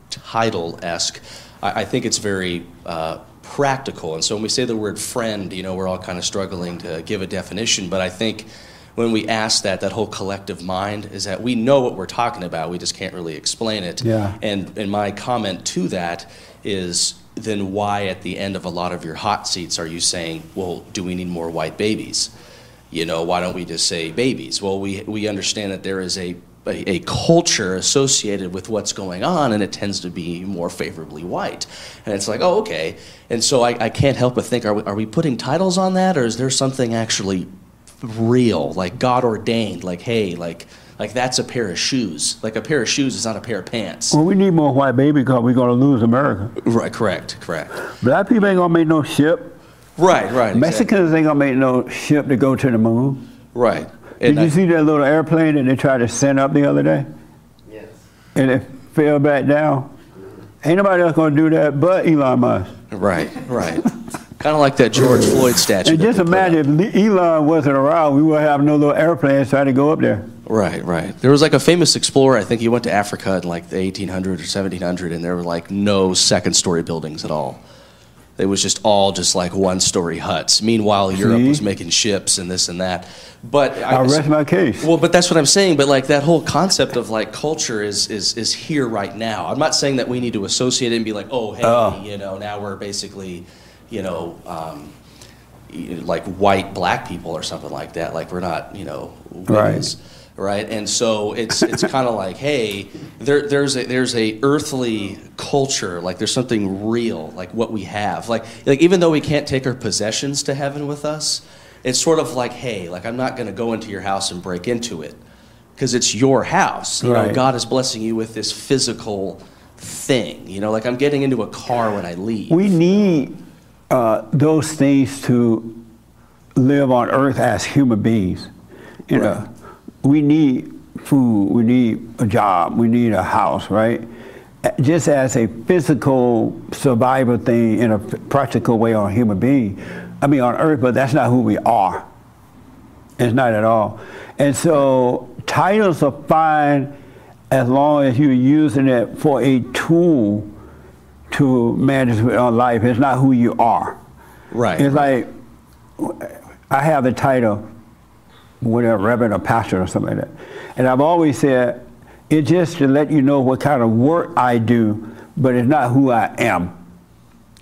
title-esque, I, I think it's very uh, practical. And so when we say the word friend, you know, we're all kind of struggling to give a definition, but I think when we ask that, that whole collective mind is that we know what we're talking about, we just can't really explain it. Yeah. And, and my comment to that is then why at the end of a lot of your hot seats are you saying, well, do we need more white babies? You know, why don't we just say babies? Well, we, we understand that there is a, a, a culture associated with what's going on, and it tends to be more favorably white. And it's like, oh, okay. And so I, I can't help but think, are we, are we putting titles on that, or is there something actually real, like God ordained, like, hey, like, like that's a pair of shoes. Like a pair of shoes is not a pair of pants. Well, we need more white baby because we're going to lose America. Right, correct, correct. Black people ain't going to make no ship. Right, right. Mexicans ain't going to make no ship to go to the moon. Right. Did And you see that little airplane that they tried to send up the other day? Yes. And it fell back down? Ain't nobody else going to do that but Elon Musk. Right, right. kind of like that George Floyd statue. And just they put up. imagine if Elon wasn't around, we would have no little airplanes trying to go up there. Right, right. There was like a famous explorer. I think he went to Africa in like the 1800 or 1700, and there were like no second-story buildings at all. It was just all just like one story huts. Meanwhile, Europe was making ships and this and that. But I rest my case. well, but that's what I'm saying. But like that whole concept of like culture is is is here right now. I'm not saying that we need to associate it and be like, oh, hey, Oh. you know, now we're basically, you know, um, like white black people or something like that. Like we're not, you know, Right. Right? And so it's it's kind of like, hey, there there's a there's a earthly culture. Like there's something real, like what we have. Like like even though we can't take our possessions to heaven with us, it's sort of like, hey, like I'm not going to go into your house and break into it because it's your house. You know, Right. God is blessing you with this physical thing. You know, like I'm getting into a car when I leave. We need uh, those things to live on earth as human beings. You know, we need food, we need a job, we need a house, right? Just as a physical survival thing in a practical way on human being. I mean, on earth, but that's not who we are. It's not at all. And so titles are fine as long as you're using it for a tool to manage our life. It's not who you are. Right. It's like I have the title, whatever, reverend or pastor or something like that. And I've always said it's just to let you know what kind of work I do, but it's not who I am.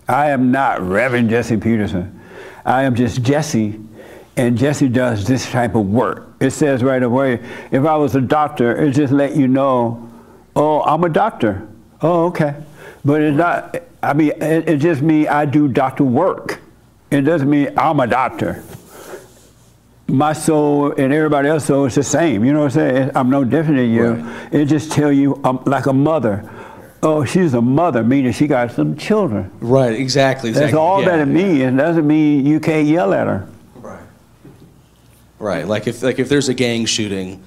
I am not Reverend Jesse Peterson. I am just Jesse, and Jesse does this type of work. It says right away, if I was a doctor, it just let you know, oh, I'm a doctor. Oh, okay. But it's not, I mean, it, it just means I do doctor work. It doesn't mean I'm a doctor. My soul and everybody else's soul is the same. You know what I'm saying? I'm no different than you. It just tell you I'm like a mother. Oh, she's a mother, meaning she got some children. Right, exactly. That's exactly. all yeah, that it means. It doesn't mean you can't yell at her. Right. Right. Like if like if there's a gang shooting,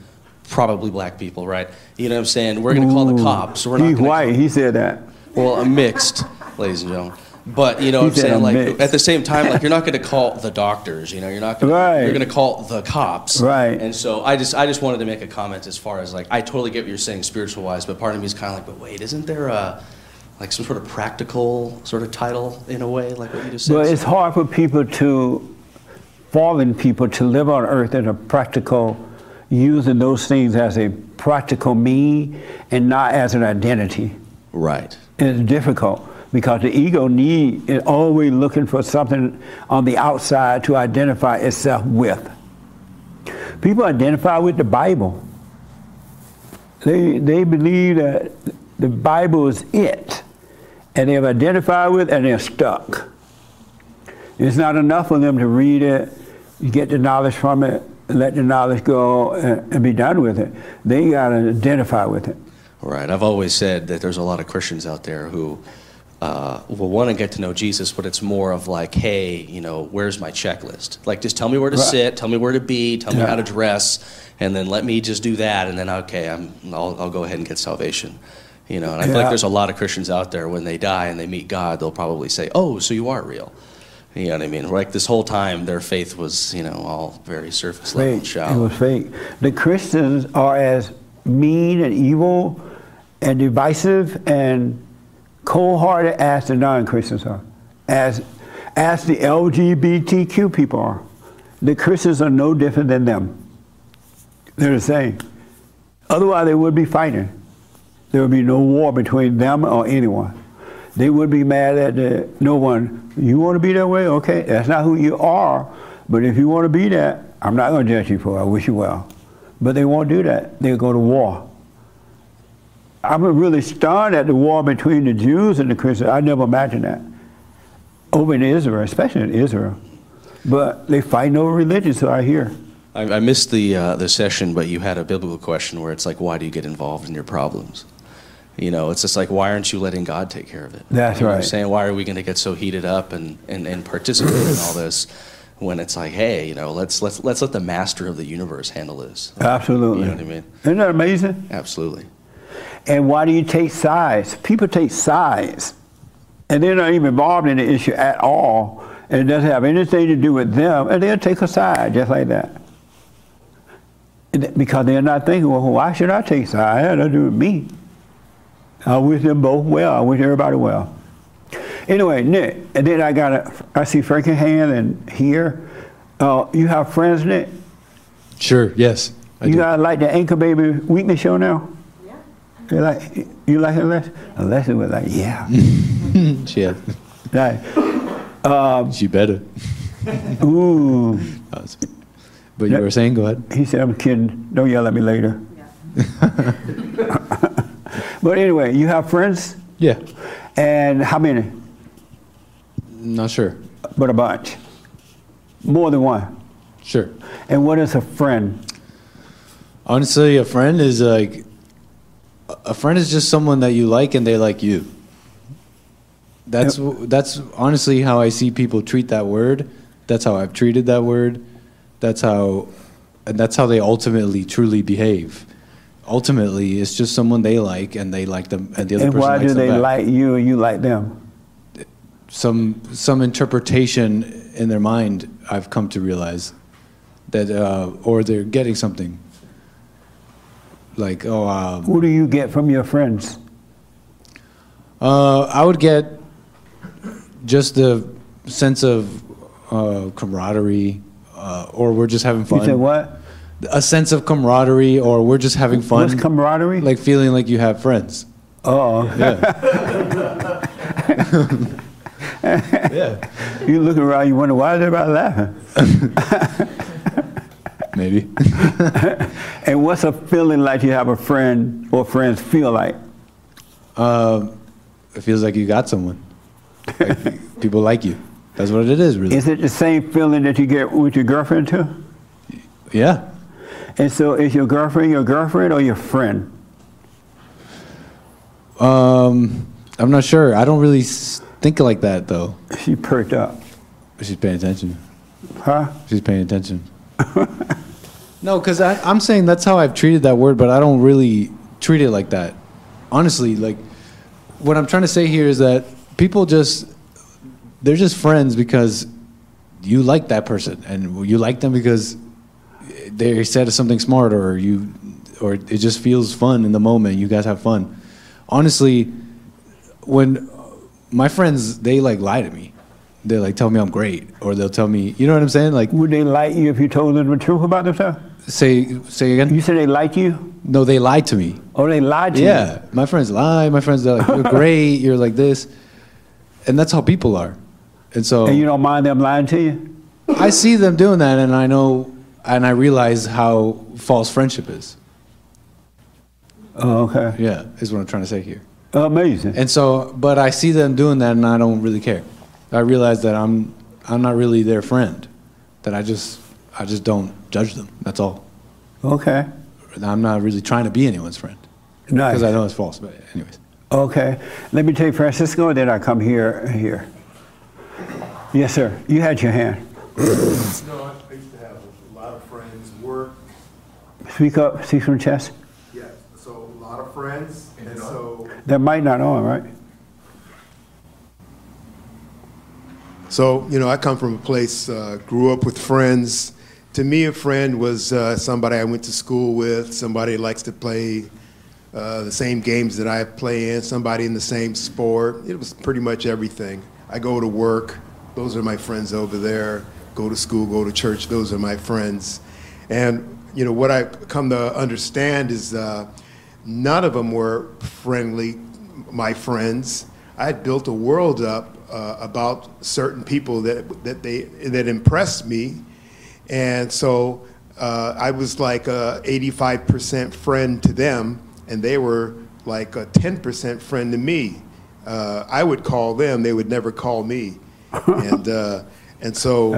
probably black people, right? You know what I'm saying? We're gonna call the cops. We're not He's white. He said that. Well, I'm mixed, ladies and gentlemen. But you know what I'm saying? Like at the same time, like you're not gonna call the doctors, you know, you're not gonna Right. you're gonna call the cops. Right. And so I just I just wanted to make a comment as far as like I totally get what you're saying spiritual wise, but part of me is kinda like, but wait, isn't there a like some sort of practical sort of title in a way, like what you just said? But it's hard for people to, fallen people, to live on earth in a practical, using those things as a practical me and not as an identity. Right. It's difficult because the ego need is always looking for something on the outside to identify itself with. People identify with the Bible. They, they believe that the Bible is it, and they've identified with and they're stuck. It's not enough for them to read it, get the knowledge from it, let the knowledge go, and, and be done with it. They got to identify with it. Right. I've always said that there's a lot of Christians out there who uh, will want to get to know Jesus, but it's more of like, hey, you know, where's my checklist? Like, just tell me where to Right. sit, tell me where to be, tell me how to dress, and then let me just do that, and then okay, I'm, I'll, I'll go ahead and get salvation. You know, and I feel like there's a lot of Christians out there when they die and they meet God, they'll probably say, oh, so you are real. You know what I mean? Like this whole time, their faith was, you know, all very surface level and Fake. It was fake. The Christians are as mean and evil and divisive and cold-hearted as the non-Christians are, as as the LGBTQ people are. The Christians are no different than them. They're the same. Otherwise, they would be fighting. There would be no war between them or anyone. They would be mad at the, no one. You want to be that way? Okay, that's not who you are. But if you want to be that, I'm not going to judge you for it. I wish you well. But they won't do that. They'll go to war. I'm really stunned at the war between the Jews and the Christians. I never imagined that. Over in Israel, especially in Israel. But they fight over religion, so I hear. I, I missed the uh, the session, but you had a biblical question where it's like, why do you get involved in your problems? You know, it's just like, why aren't you letting God take care of it? That's You know what I'm saying, why are we going to get so heated up and, and, and participate in all this when it's like, hey, you know, let's let's let's let the master of the universe handle this. Absolutely. You know what I mean? Isn't that amazing? Absolutely. And why do you take sides? People take sides, and they're not even involved in the issue at all, and it doesn't have anything to do with them, and they'll take a side just like that. Because they're not thinking, well, why should I take sides? It has nothing to do with me. I wish them both well. I wish everybody well. Anyway, Nick, and then I got a, I see Frankie hand and here. Uh, you have friends, Nick? Sure. Yes. I you do. got like the Anchor Baby Weakness show now? Yeah. You like you like Alessia? Alessia was like, yeah. yeah. Right. Um, She better. ooh. But you were saying, go ahead. He said, I'm kidding. Don't yell at me later. but anyway, you have friends? Yeah. And how many? Not sure. But a bunch. More than one. Sure. And what is a friend? Honestly, a friend is like a friend is just someone that you like and they like you. That's that's honestly how I see people treat that word. That's how I've treated that word. That's how and that's how they ultimately truly behave. Ultimately, it's just someone they like and they like them and the other And person why do they back. like you and you like them? some some interpretation in their mind I've come to realize that uh, or they're getting something like oh um, Who do you get from your friends? uh, I would get just the sense of uh, camaraderie uh, or we're just having fun You said what? a sense of camaraderie or we're just having fun What's camaraderie like feeling like you have friends Oh. yeah yeah. You look around, you wonder why is everybody laughing? Maybe. and what's a feeling like you have a friend or friends feel like? uh, it feels like you got someone like, people like you that's what it is really Is it the same feeling that you get with your girlfriend too? Yeah. And so is your girlfriend your girlfriend or your friend? Um, I'm not sure. I don't really think like that though. She perked up. She's paying attention. Huh? She's paying attention. no, because I'm saying that's how I've treated that word, but I don't really treat it like that. Honestly, like what I'm trying to say here is that people just they're just friends because you like that person and you like them because they said something smart or you or it just feels fun in the moment. You guys have fun. Honestly, when my friends they like lie to me, they like tell me I'm great or they'll tell me, you know what I'm saying? Like would they lie to you if you told them the truth about themselves? Say say again. You said they like you? No, they lied to me. Oh, they lied to you? Yeah, my friends lie. My friends are like, you're great. You're like this, and that's how people are. And so And you don't mind them lying to you? I see them doing that, and I know, and I realize how false friendship is. Oh, okay. Yeah, is what I'm trying to say here. Amazing. And so, but I see them doing that, and I don't really care. I realize that I'm, I'm not really their friend. That I just, I just don't judge them. That's all. Okay. I'm not really trying to be anyone's friend. Nice. Because I know it's false. But anyways. Okay. Let me take Francisco, then I come here. Here. Yes, sir. You had your hand. No, I used to have a lot of friends, work, Speak up. Speak from the chest. yeah, so a lot of friends, and so. That might not on, right? So, you know, I come from a place, uh, grew up with friends. To me, a friend was uh, somebody I went to school with, somebody likes to play uh, the same games that I play in, somebody in the same sport. It was pretty much everything. I go to work, those are my friends over there. Go to school, go to church, those are my friends. And, you know, what I've come to understand is uh, none of them were friendly, my friends. I had built a world up uh, about certain people that, that, they, that impressed me. And so uh, I was like a 85% friend to them, and they were like a 10% friend to me. Uh, I would call them, they would never call me. and, uh, and so,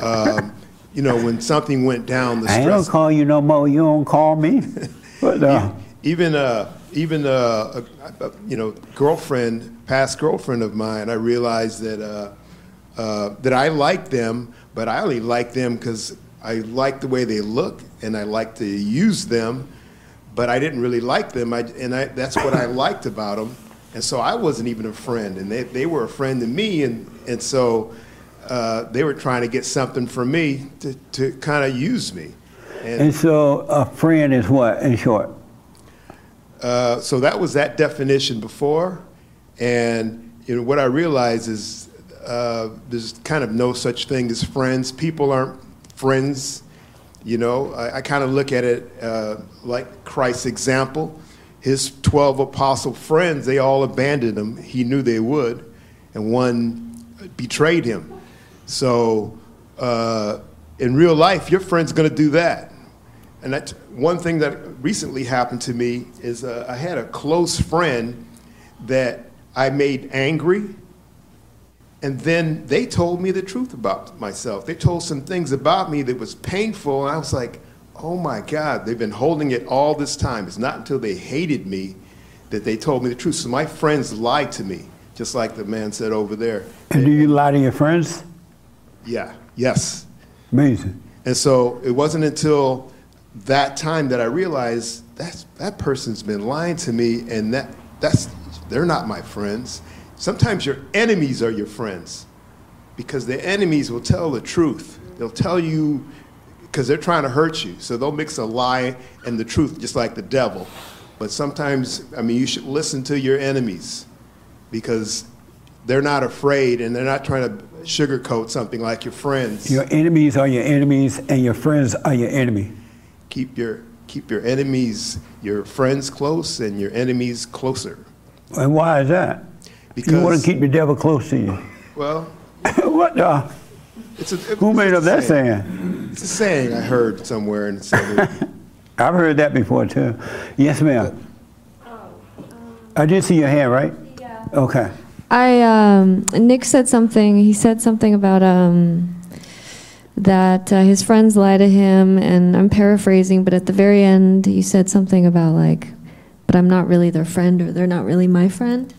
um, you know, when something went down, the I stress gonna call you no more. You don't call me. But uh, even uh, even uh, a, a, you know girlfriend, past girlfriend of mine, I realized that uh, uh, that I liked them, but I only like them because I like the way they look and I like to use them, but I didn't really like them. I, and I, that's what I liked about them, and so I wasn't even a friend, and they, they were a friend to me, and and so. Uh, they were trying to get something from me to, to kind of use me. and so a friend is what in short? Uh, so that was that definition before, and you know, what I realize is uh, there's kind of no such thing as friends. People aren't friends. You know, I, I kind of look at it uh, like Christ's example. His 12 apostle friends, they all abandoned him. He knew they would, and one betrayed him. So, uh, in real life, your friend's going to do that. And that one thing that recently happened to me is uh, I had a close friend that I made angry, and then they told me the truth about myself. They told some things about me that was painful, and I was like, oh my God, they've been holding it all this time. It's not until they hated me that they told me the truth. So my friends lied to me, just like the man said over there. And do you lie to your friends? Yeah, yes. Amazing. And so it wasn't until that time that I realized that's, that person's been lying to me, and that, that's, they're not my friends. Sometimes your enemies are your friends because the enemies will tell the truth. They'll tell you because they're trying to hurt you. So they'll mix a lie and the truth, just like the devil. But sometimes, I mean, you should listen to your enemies because they're not afraid and they're not trying to sugarcoat something like your friends. Your enemies are your enemies, and your friends are your enemy. Keep your keep your enemies, your friends close, and your enemies closer. And why is that? Because you want to keep the devil close to you. well, what the? it's a, Who made up that saying? It's a saying I heard somewhere and said. I've heard that before too. Yes, ma'am. Oh, I did see your hand, right? Yeah. Okay. I um, Nick said something. He said something about um, that uh, his friends lie to him, and I'm paraphrasing, but at the very end, you said something about like, "But I'm not really their friend, or they're not really my friend."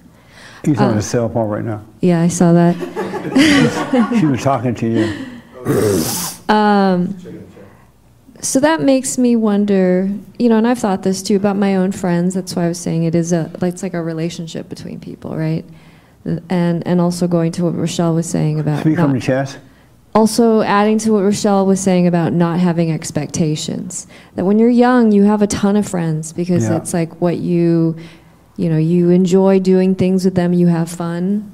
He's on his cell phone right now. Yeah, I saw that. she was talking to you. Um, so that makes me wonder, you know, and I've thought this too about my own friends. That's why I was saying it is a, like, it's like a relationship between people, right? And and also going to what Rochelle was saying about Speak from the chest. also adding to what Rochelle was saying about not having expectations. That when you're young, you have a ton of friends because Yeah. it's like what you, you know, you enjoy doing things with them, you have fun.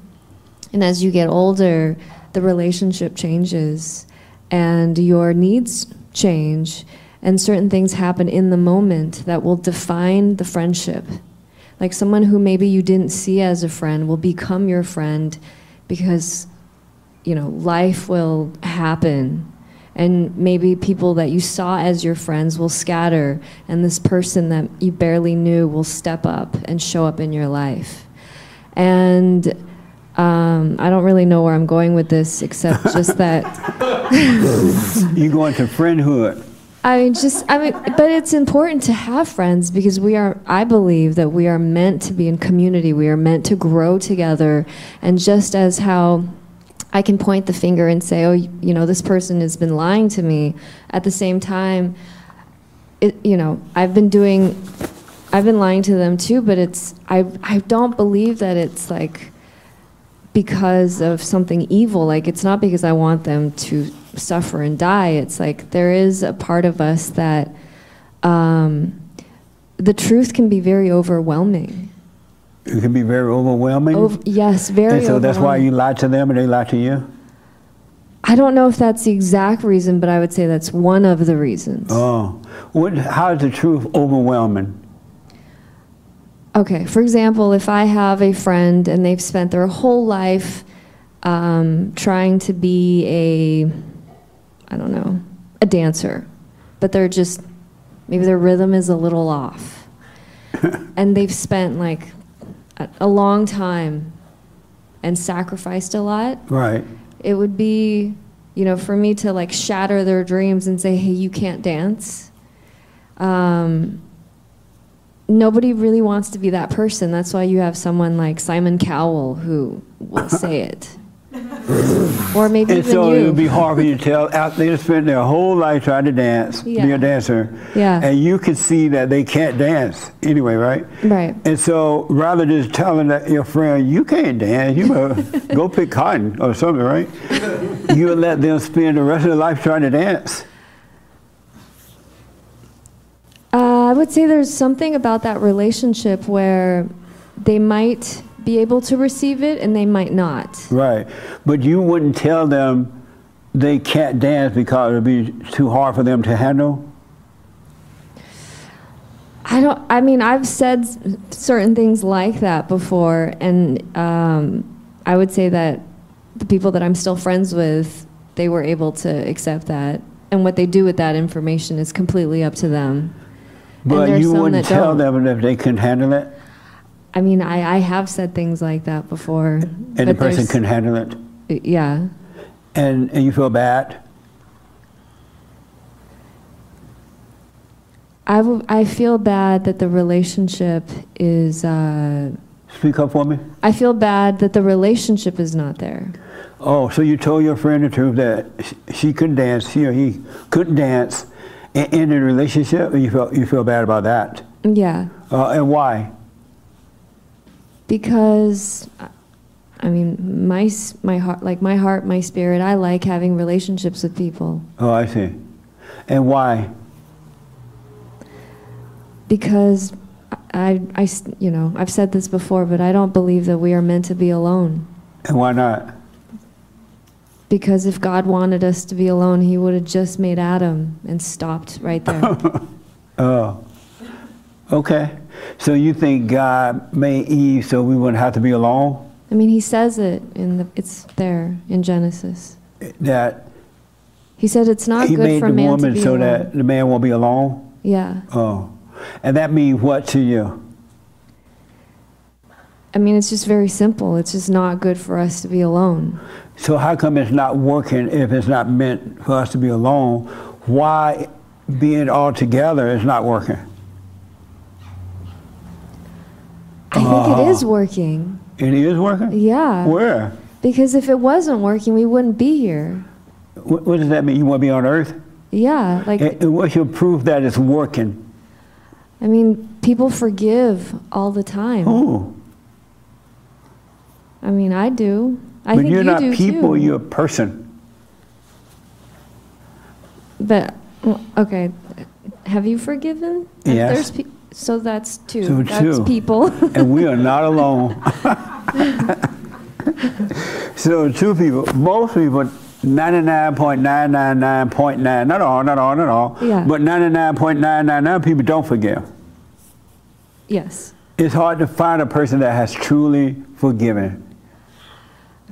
And as you get older, the relationship changes and your needs change and certain things happen in the moment that will define the friendship. Like someone who maybe you didn't see as a friend will become your friend because you know, life will happen. And maybe people that you saw as your friends will scatter, and this person that you barely knew will step up and show up in your life. And um, I don't really know where I'm going with this, except just that. you go into friendhood. I mean, just, I mean, but it's important to have friends because we are, I believe that we are meant to be in community. We are meant to grow together. And just as how I can point the finger and say, oh, you know, this person has been lying to me, at the same time, it, you know, I've been doing, I've been lying to them too, but it's, I, I don't believe that it's like, because of something evil. Like, it's not because I want them to suffer and die. It's like there is a part of us that um, the truth can be very overwhelming. It can be very overwhelming. Ov- yes, very and so that's why you lie to them and they lie to you? I don't know if that's the exact reason, but I would say that's one of the reasons. Oh. What, how is the truth overwhelming? Okay, for example, if I have a friend and they've spent their whole life um, trying to be a, I don't know, a dancer, but they're just, maybe their rhythm is a little off. and they've spent like a, a long time and sacrificed a lot. Right. It would be, you know, for me to like shatter their dreams and say, hey, you can't dance. Um, nobody really wants to be that person. That's why you have someone like Simon Cowell who will say it. Or maybe And even so it you. would be hard for you to tell. Out they spend their whole life trying to dance, yeah. be a dancer, Yeah. and you can see that they can't dance anyway, right? Right. And so rather than just telling that your friend you can't dance, you go pick cotton or something, right? you would let them spend the rest of their life trying to dance. Uh, I would say there's something about that relationship where they might be able to receive it and they might not. Right. But you wouldn't tell them they can't dance because it would be too hard for them to handle? I don't. I mean, I've said certain things like that before, and um, I would say that the people that I'm still friends with, they were able to accept that, and what they do with that information is completely up to them. But you wouldn't tell don't. them if they can't handle it? I mean, I, I have said things like that before. And the person can handle it? Yeah. And, and you feel bad? I, w- I feel bad that the relationship is. Uh, Speak up for me. I feel bad that the relationship is not there. Oh, so you told your friend the truth that she couldn't dance, she or he couldn't dance in, in a relationship, and you feel, you feel bad about that? Yeah. Uh, and why? Because I mean my my heart like my heart my spirit I like having relationships with people Oh, I see. And why? because I, I you know I've said this before but I don't believe that we are meant to be alone And why not? because if God wanted us to be alone he would have just made Adam and stopped right there Oh, okay. So you think God made Eve so we wouldn't have to be alone? I mean he says it in the it's there in Genesis That he said it's not he good made for the man to woman be so alone that the man won't be alone? yeah Oh. And that means what to you? I mean it's just very simple it's just not good for us to be alone So how come it's not working if it's not meant for us to be alone? Why being all together is not working? I think it is uh-huh. working. It is working? Yeah. Where? Because if it wasn't working, we wouldn't be here. What, what does that mean? You want to be on earth? Yeah. Like, And, what's your proof that it's working? I mean, people forgive all the time. Who? I mean, I do. I but think you're you not do people, too. you're a person. But okay, have you forgiven? Yes. So that's two. So that's two. people. and we are not alone. so two people, most people, 99.999.9, not all, not all, not all, Yeah. but 99.999 people don't forgive. yes. It's hard to find a person that has truly forgiven.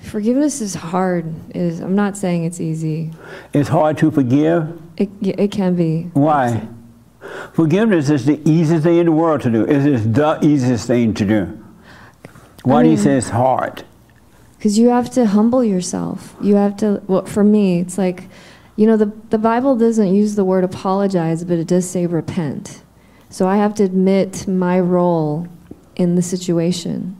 Forgiveness is hard. It Is I'm not saying it's easy. It's hard to forgive. It it can be. Why? Forgiveness is the easiest thing in the world to do. It is the easiest thing to do. Why do you say it's hard? Because you have to humble yourself. You have to, well, for me, it's like, you know, the, the Bible doesn't use the word apologize, but it does say repent. So I have to admit my role in the situation.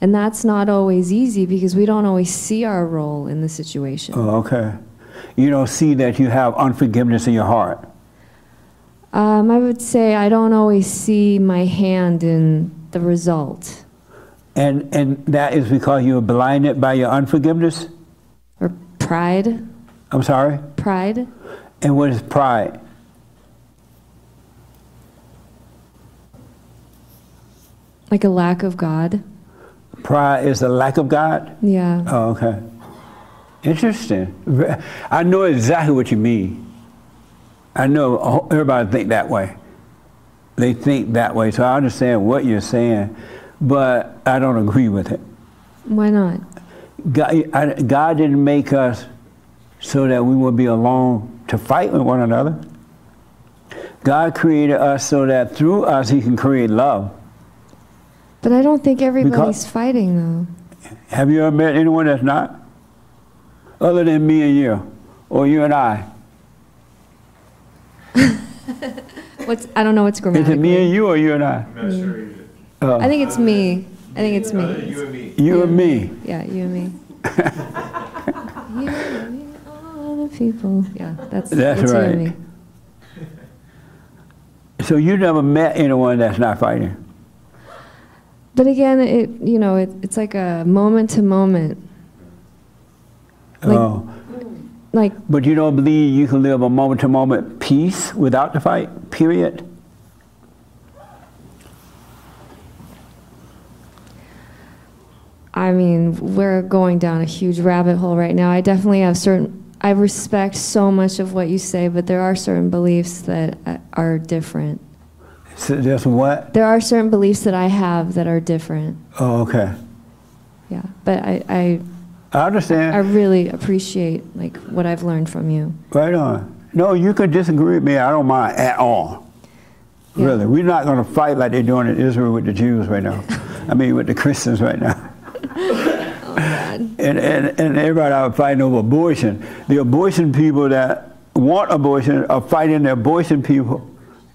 And that's not always easy because we don't always see our role in the situation. Oh, okay. You don't see that you have unforgiveness in your heart. Um, I would say I don't always see my hand in the result. And, and that is because you're blinded by your unforgiveness? Or pride. I'm sorry? Pride. And what is pride? Like a lack of God. Pride is a lack of God? Yeah. Oh, okay. Interesting. I know exactly what you mean. I know everybody think that way. They think that way, so I understand what you're saying, but I don't agree with it. Why not? God, I, God didn't make us so that we would be alone to fight with one another. God created us so that through us He can create love. But I don't think everybody's fighting though. Have you ever met anyone that's not? Other than me and you, or you and I? What's I don't know what's Is grammatical. it me and you, or you and I? Oh. I think it's me. I think it's me. You and me. You and me. Yeah, you and me. you and me, all the people. Yeah, that's That's it's you right. and me. So you never met anyone that's not fighting? But again, it you know it, it's like a moment to moment. Like- oh. Like But you don't believe you can live a moment to moment peace without the fight, period? I mean, we're going down a huge rabbit hole right now. I definitely have certain, I respect so much of what you say, but there are certain beliefs that uh, are different. So just what? There are certain beliefs that I have that are different. Oh, okay. Yeah, but I, I, I understand. I really appreciate like what I've learned from you. Right on. No, you can disagree with me. I don't mind at all. Really, we're not going to fight like they're doing in Israel with the Jews right now. I mean, with the Christians right now. Oh, God. And, and, and everybody out fighting over abortion. The abortion people that want abortion are fighting the abortion people,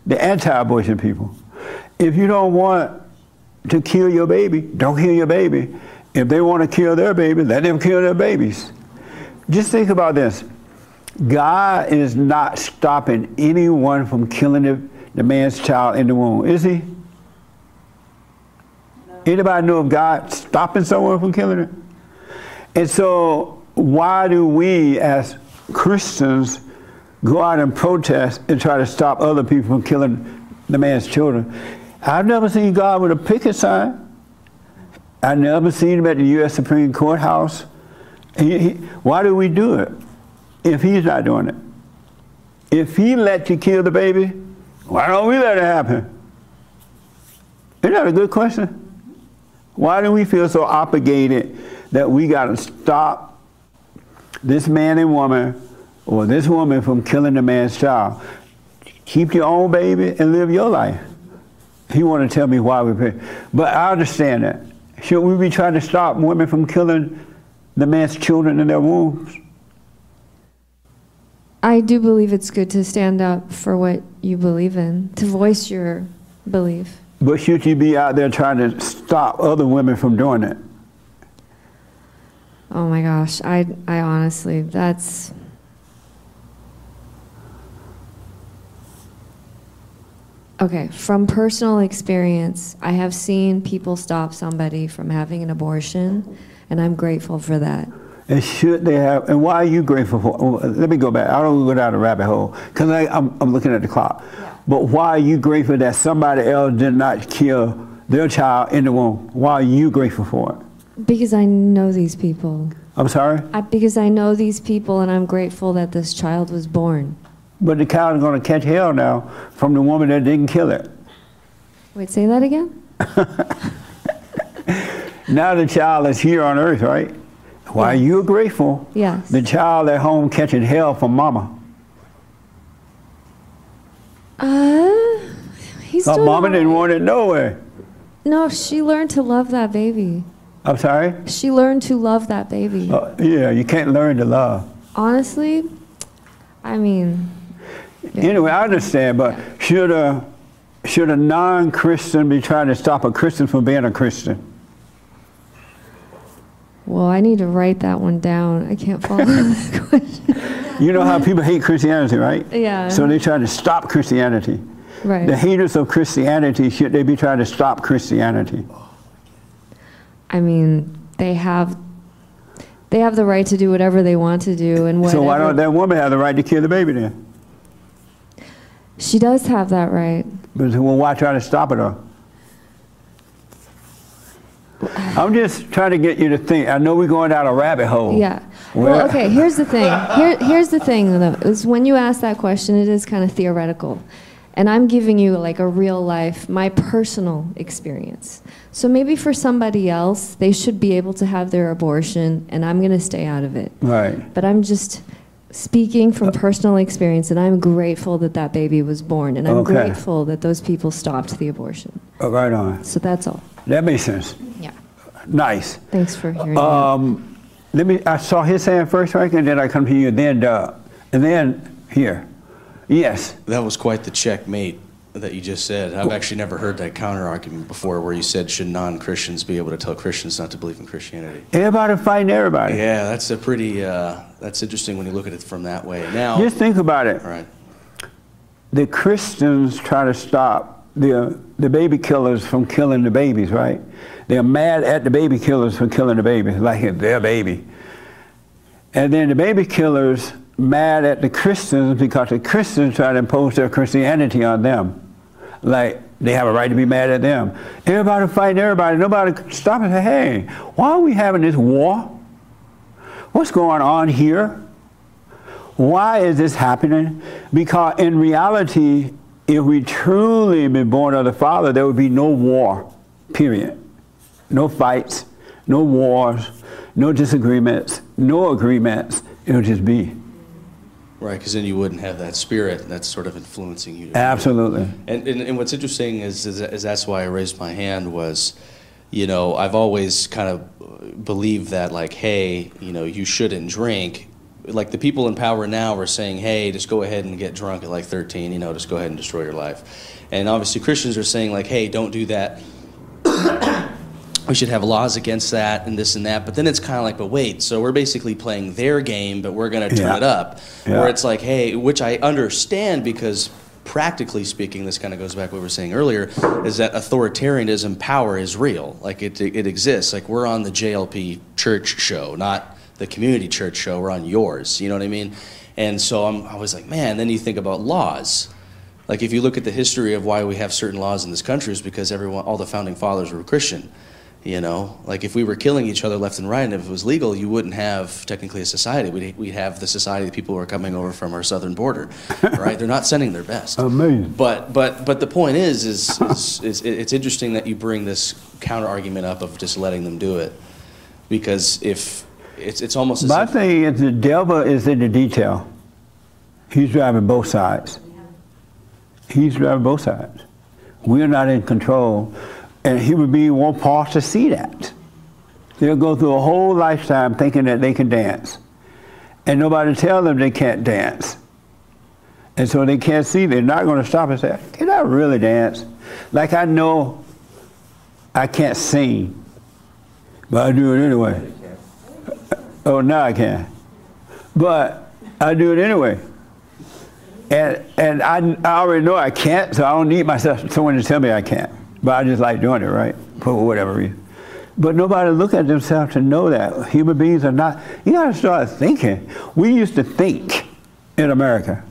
the anti-abortion people. If you don't want to kill your baby, don't kill your baby. If they want to kill their baby, let them kill their babies. Just think about this. God is not stopping anyone from killing the, the man's child in the womb, is he? Anybody know of God stopping someone from killing it? And so why do we as Christians go out and protest and try to stop other people from killing the man's children? I've never seen God with a picket sign. I've never seen him at the U.S. Supreme Court House. He, he, why do we do it if he's not doing it? If he let you kill the baby, why don't we let it happen? Isn't that a good question? Why do we feel so obligated that we got to stop this man and woman or this woman from killing the man's child? Keep your own baby and live your life. He want to tell me why we pray. But I understand that. Should we be trying to stop women from killing the man's children in their wombs? I do believe it's good to stand up for what you believe in, to voice your belief. But should you be out there trying to stop other women from doing it? Oh my gosh, I, I honestly, that's. Okay, from personal experience, I have seen people stop somebody from having an abortion, and I'm grateful for that. And should they have, and why are you grateful for, oh, let me go back, I don't go down a rabbit hole, because I'm, I'm looking at the clock. But why are you grateful that somebody else did not kill their child in the womb? Why are you grateful for it? Because I know these people. I'm sorry? I, because I know these people, and I'm grateful that this child was born. But the child is going to catch hell now from the woman that didn't kill it. Wait, say that again? now the child is here on earth, right? Why Yes. you grateful? Yes. The child at home catching hell from mama. Uh, he's doing mama didn't want it nowhere. No, she learned to love that baby. I'm sorry? She learned to love that baby. Uh, yeah, you can't learn to love. Honestly, I mean, Anyway, I understand, but should a should a non-Christian be trying to stop a Christian from being a Christian? well, I need to write that one down. I can't follow that question. You know how people hate Christianity, right? Yeah. So they try to stop Christianity. Right. The haters of Christianity should they be trying to stop Christianity? I mean, they have they have the right to do whatever they want to do, and whatever. So why don't that woman have the right to kill the baby then? She does have that right. But well, why try to stop it? Or? I'm just trying to get you to think. I know we're going down a rabbit hole. Yeah. Well- Well, okay. Here's the thing. Here, here's the thing, though. Is when you ask that question, it is kind of theoretical, and I'm giving you like a real life, my personal experience. So maybe for somebody else, they should be able to have their abortion, and I'm going to stay out of it. Right. But I'm just speaking from personal experience, and I'm grateful that that baby was born, and I'm Okay. grateful that those people stopped the abortion. Oh, right on. So that's all. That makes sense. Yeah. Nice. Thanks for hearing that. Um, let me. I saw his hand first, right, and then I come to you, and then Doug, and then here. Yes. That was quite the checkmate that you just said. I've actually never heard that counter argument before where you said, should non Christians be able to tell Christians not to believe in Christianity? Everybody fighting everybody. Yeah, that's a pretty, uh, that's interesting when you look at it from that way. Now, Just think about it. Right. The Christians try to stop the the baby killers from killing the babies, right? They're mad at the baby killers for killing the babies, like it's their baby. And then the baby killers mad at the Christians because the Christians try to impose their Christianity on them. Like they have a right to be mad at them. Everybody fighting everybody. Nobody could stop and say, hey, why are we having this war? What's going on here? Why is this happening? Because in reality, if we truly been born of the Father, there would be no war, period. No fights, no wars, no disagreements, no agreements. It would just be. Right, because then you wouldn't have that spirit that's sort of influencing you. Absolutely. And, and, and what's interesting is, is, is that's why I raised my hand was, you know, I've always kind of believed that, like, hey, you know, you shouldn't drink. Like the people in power now are saying, hey, just go ahead and get drunk at like 13, you know, just go ahead and destroy your life. And obviously Christians are saying, like, hey, don't do that. We should have laws against that and this and that. But then it's kind of like, but wait, so we're basically playing their game, but we're going to turn Yeah. it up. Yeah. Where it's like, hey, which I understand because practically speaking, this kind of goes back to what we were saying earlier, is that authoritarianism power is real. Like it, it exists. Like we're on the JLP church show, not the community church show. We're on yours. You know what I mean? And so I'm, I was like, man, then you think about laws. Like if you look at the history of why we have certain laws in this country is because everyone, all the founding fathers were Christian. You know, like if we were killing each other left and right, and if it was legal, you wouldn't have technically a society. We'd, we'd have the society of people who are coming over from our southern border, right? They're not sending their best. Amazing. But but but the point is, is, is, is it's interesting that you bring this counter argument up of just letting them do it, because if it's it's almost My thing is the devil is in the detail. He's driving both sides. He's driving both sides. We're not in control. And human beings won't pause to see that. They'll go through a whole lifetime thinking that they can dance. And nobody tell them they can't dance. And so they can't see, they're not going to stop and say, Can I really dance? Like I know I can't sing, but I do it anyway. Oh, now I can. But I do it anyway. And, and I, I already know I can't, so I don't need myself someone to tell me I can't. But I just like doing it, right? For whatever reason. But nobody look at themselves to know that. Human beings are not, you gotta start thinking. We used to think in America.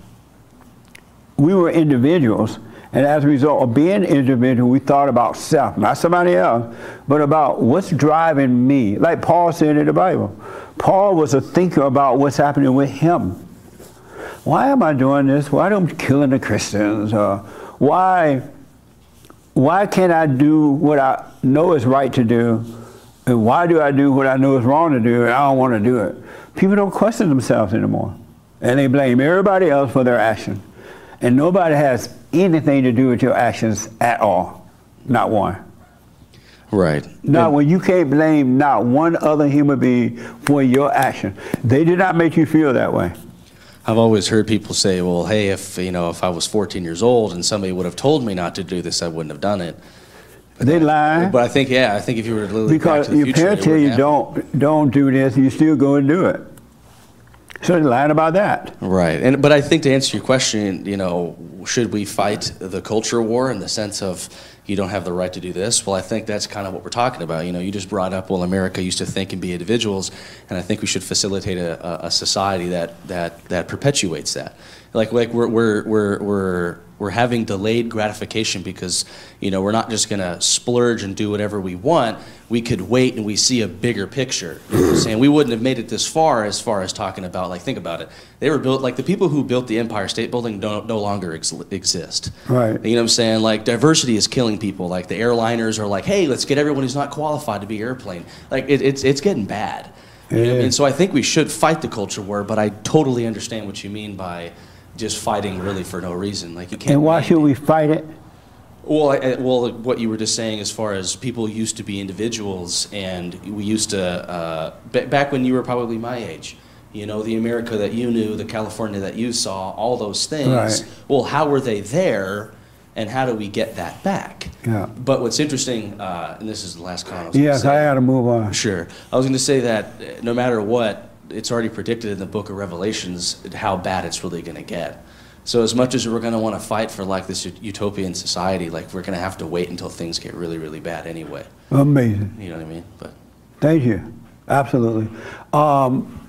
We were individuals, and as a result of being individual, we thought about self, not somebody else, but about what's driving me. Like Paul said in the Bible. Paul was a thinker about what's happening with him. Why am I doing this? Why am I killing the Christians? Or why, why can't I do what I know is right to do? And why do I do what I know is wrong to do and I don't want to do it? People don't question themselves anymore. And they blame everybody else for their action. And nobody has anything to do with your actions at all. Not one. right. Not when you can't blame not one other human being for your action. They did not make you feel that way. I've always heard people say, "Well, hey, if you know, if I was 14 years old and somebody would have told me not to do this, I wouldn't have done it." But They lie. But I think, yeah, I think if you were to look back Because to the your future, parents tell you happen. don't don't do this, you still go and do it. So they're lying about that. Right, and but I think to answer your question, you know, should we fight the culture war in the sense of you don't have the right to do this? Well, I think that's kind of what we're talking about. You know, you just brought up, well, America used to think and be individuals, and I think we should facilitate a, a, society that that that perpetuates that. Like like we're we're we're we're we're having delayed gratification because you know we're not just going to splurge and do whatever we want. We could wait and we see a bigger picture. You know saying we wouldn't have made it this far as far as talking about like think about it. They were built like the people who built the Empire State Building don't no longer ex- exist. Right. You know what I'm saying? Like diversity is killing people. Like the airliners are like, hey, let's get everyone who's not qualified to be airplane. Like it, it's it's getting bad. You know I Yeah. mean? So I think we should fight the culture war, but I totally understand what you mean by just fighting really for no reason. Like you can't. And why should we fight it? Well, I, well, what you were just saying, as far as people used to be individuals, and we used to uh, back when you were probably my age. You know, the America that you knew, the California that you saw, all those things. Right. Well, how were they there, and how do we get that back? Yeah. But what's interesting, uh, and this is the last comment. I Yes, say. I gotta move on. Sure. I was going to say that uh, no matter what, it's already predicted in the book of Revelations how bad it's really going to get. So as much as we're going to want to fight for like this utopian society, like we're going to have to wait until things get really, really bad anyway. Amazing. You know what I mean? But Thank you. Absolutely. Um,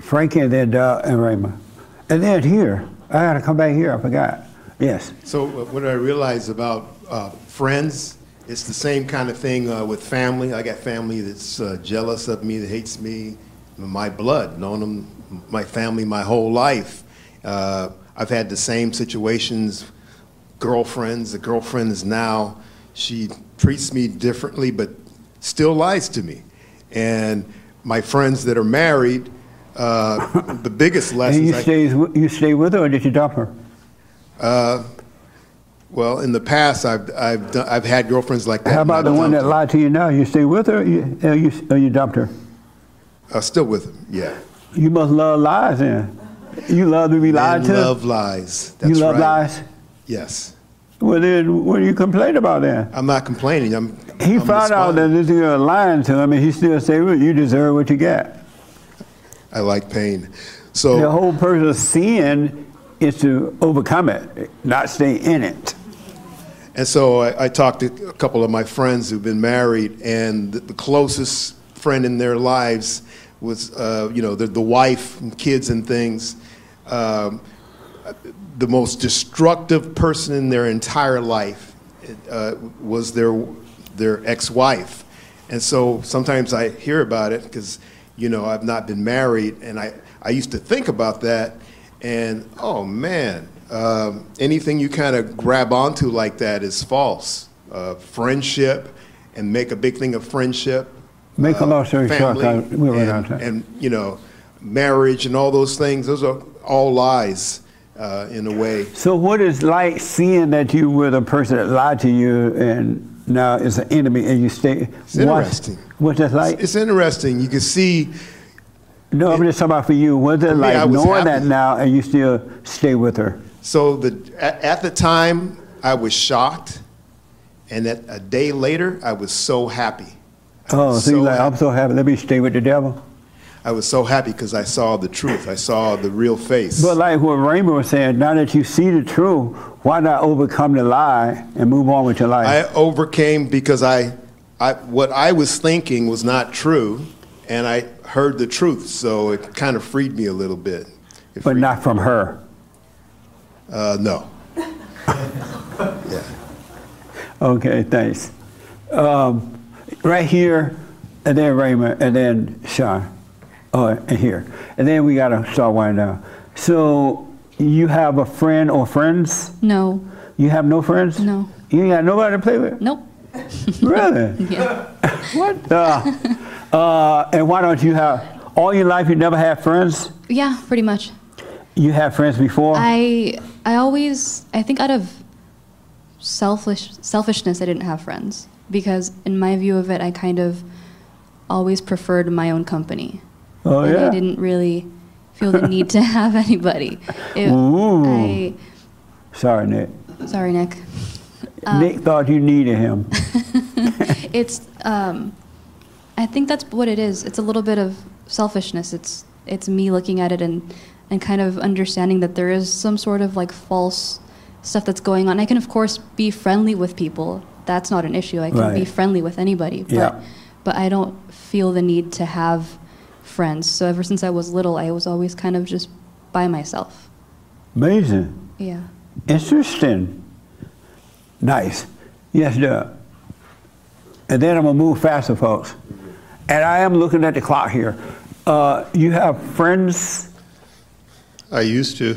Frankie and then Doug and Raymond. And then here, I gotta come back here, I forgot. Yes. So uh, what I realize about uh, friends, it's the same kind of thing uh, with family. I got family that's uh, jealous of me, that hates me, my blood, known them, my family my whole life. Uh, I've had the same situations, girlfriends. The girlfriend is now, she treats me differently, but still lies to me. And my friends that are married, uh, the biggest And lessons you I- stay, you stay with her or did you dump her? Uh, well, in the past, I've, I've, done, I've had girlfriends like that. How about the one that lied to you now? You stay with her or you, or you, or you dumped her? Uh, still with him, yeah. You must love lies then. You love to be lied to? love lies. you love right. lies? Yes. Well, then what do you complain about then? I'm not complaining. I'm. He I'm found out that this girl lying to him and he still say, well, you deserve what you get. I like pain. So the whole purpose of sin is to overcome it, not stay in it. And so I, I talked to a couple of my friends who've been married, and the, the closest friend in their lives was, uh, you know, the, the wife and kids and things. Um, the most destructive person in their entire life uh, was their their ex-wife, and so sometimes I hear about it because, you know, I've not been married, and I I used to think about that, and oh man, um, anything you kind of grab onto like that is false. Uh, friendship, and make a big thing of friendship. Make a short, family, we're of and, and you know, marriage and all those things. Those are all lies uh, in a way. So what is like seeing that you were the person that lied to you and now is an enemy and you stay? It's interesting. What's that like? It's interesting. You can see. No, I'm just talking about for you. What's it like I knowing that now and you still stay with her? So the at, at the time, I was shocked, and that a day later, I was so happy. Oh, so, you're like, I'm so happy. Let me stay with the devil. I was so happy because I saw the truth. I saw the real face. But like what Raymond was saying, now that you see the truth, why not overcome the lie and move on with your life? I overcame because I, I, what I was thinking was not true, and I heard the truth. So it kind of freed me a little bit. but not from her. Uh, no. Okay, thanks. Um, right here, and then Raymond, and then Sean. Oh, and here. And then we got to start winding down. So, you have a friend or friends? No. You have no friends? No. You ain't got nobody to play with? Nope. Really? Yeah. what? Uh, uh, and why don't you have, all your life you never had friends? Yeah, pretty much. You had friends before? I I always I think out of selfish selfishness I didn't have friends because in my view of it I kind of always preferred my own company. Oh, and yeah? I didn't really feel the need to have anybody. It- Ooh. I Sorry, Nick. sorry Nick. Um, Nick thought you needed him. it's um, I think that's what it is. It's a little bit of selfishness. It's it's me looking at it and and kind of understanding that there is some sort of like false stuff that's going on. I can of course be friendly with people. That's not an issue. I can be friendly with anybody. But Yeah. but I don't feel the need to have friends. So ever since I was little, I was always kind of just by myself. Amazing. Yeah. Interesting. Nice. Yes, Doug. And then I'm gonna move faster, folks. And I am looking at the clock here. Uh, you have friends, I used to.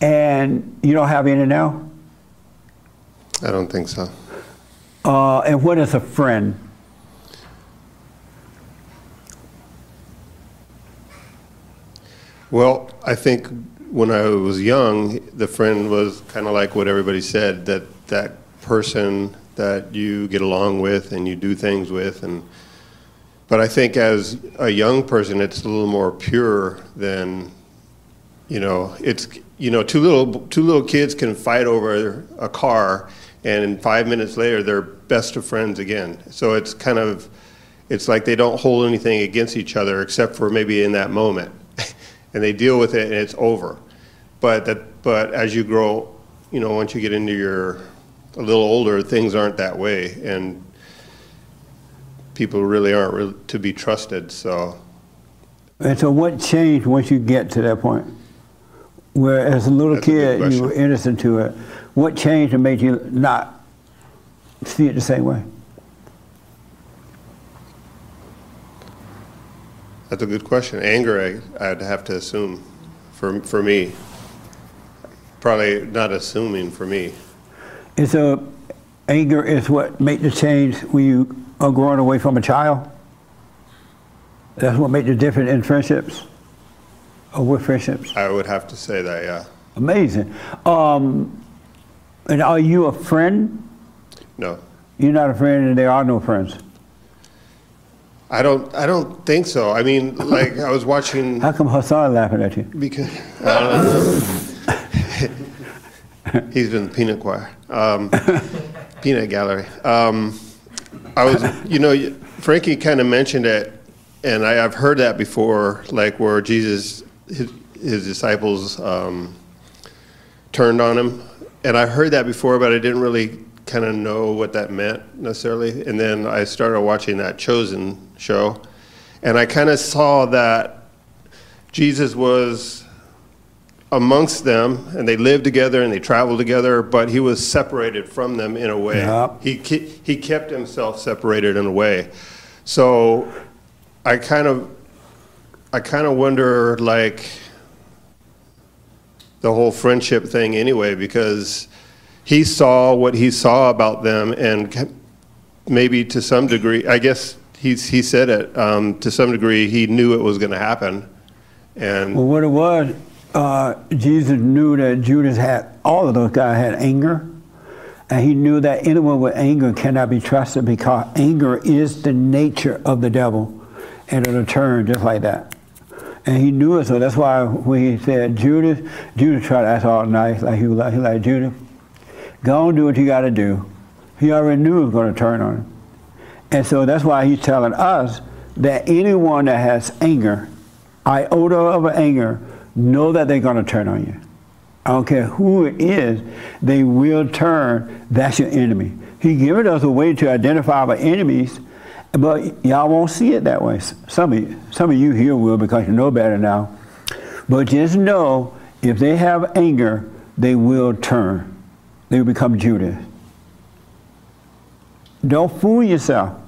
and you don't have any now. I don't think so. Uh, and what is a friend? Well, I think when I was young, the friend was kind of like what everybody said that that person that you get along with and you do things with and but I think as a young person it's a little more pure than you know it's you know two little two little kids can fight over a car and 5 minutes later they're best of friends again. So it's kind of it's like they don't hold anything against each other except for maybe in that moment. And they deal with it and it's over. But that but as you grow you know once you get into your a little older things aren't that way. And people really aren't really to be trusted so. And so, what changed once you get to that point? Where, as a little That's a kid, you were innocent to it. What changed and made you not see it the same way? That's a good question. Anger, I, I'd have to assume, for, for me. Probably not assuming for me. Is a anger is what made the change when you are growing away from a child? That's what made the difference in friendships? Or with friendships? I would have to say that, yeah. Amazing. Um, and are you a friend? No. You're not a friend and there are no friends. I don't. I don't think so. I mean, like I was watching. How come Hassan laughing at you? Because know. In the peanut choir, um, peanut gallery. Um, I was, you know, Frankie kind of mentioned it, and I, have heard that before, like where Jesus, his, his disciples um, turned on him, and I heard that before, but I didn't really kind of know what that meant necessarily. And then I started watching that Chosen show, and I kind of saw that Jesus was amongst them, and they lived together and they traveled together, but he was separated from them in a way. Yeah. He he kept himself separated in a way. So I kind of I kind of wonder like the whole friendship thing anyway because he saw what he saw about them and maybe to some degree i guess he's, he said it um, to some degree he knew it was going to happen and Well, what it was, uh, Jesus knew that Judas had, all of those guys had anger. And he knew that anyone with anger cannot be trusted because anger is the nature of the devil. And it'll turn just like that. And he knew it, so that's why when he said, Judas, Judas tried to act all nice, like he was like, he like Judas, go and do what you got to do. He already knew it was going to turn on him. And so that's why he's telling us that anyone that has anger, iota of anger, know that they're going to turn on you. I don't care who it is, they will turn. That's your enemy. He given us a way to identify our enemies, but y'all won't see it that way. Some of you, some of you here will because you know better now. But just know if they have anger, they will turn. They will become Judas. Don't fool yourself.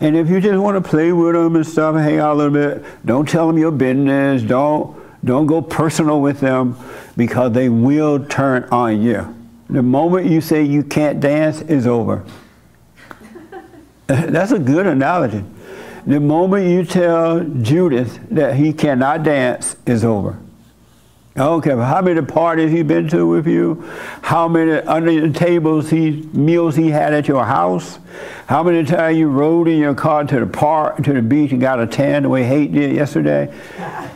And if you just want to play with them and stuff, hang out a little bit, don't tell them your business. Don't don't go personal with them because they will turn on you. The moment you say you can't dance is over. That's a good analogy. The moment you tell Judas that he cannot dance is over. I don't care how many parties he been to with you, how many under the tables he meals he had at your house, how many times you rode in your car to the park to the beach and got a tan the way Hate did yesterday.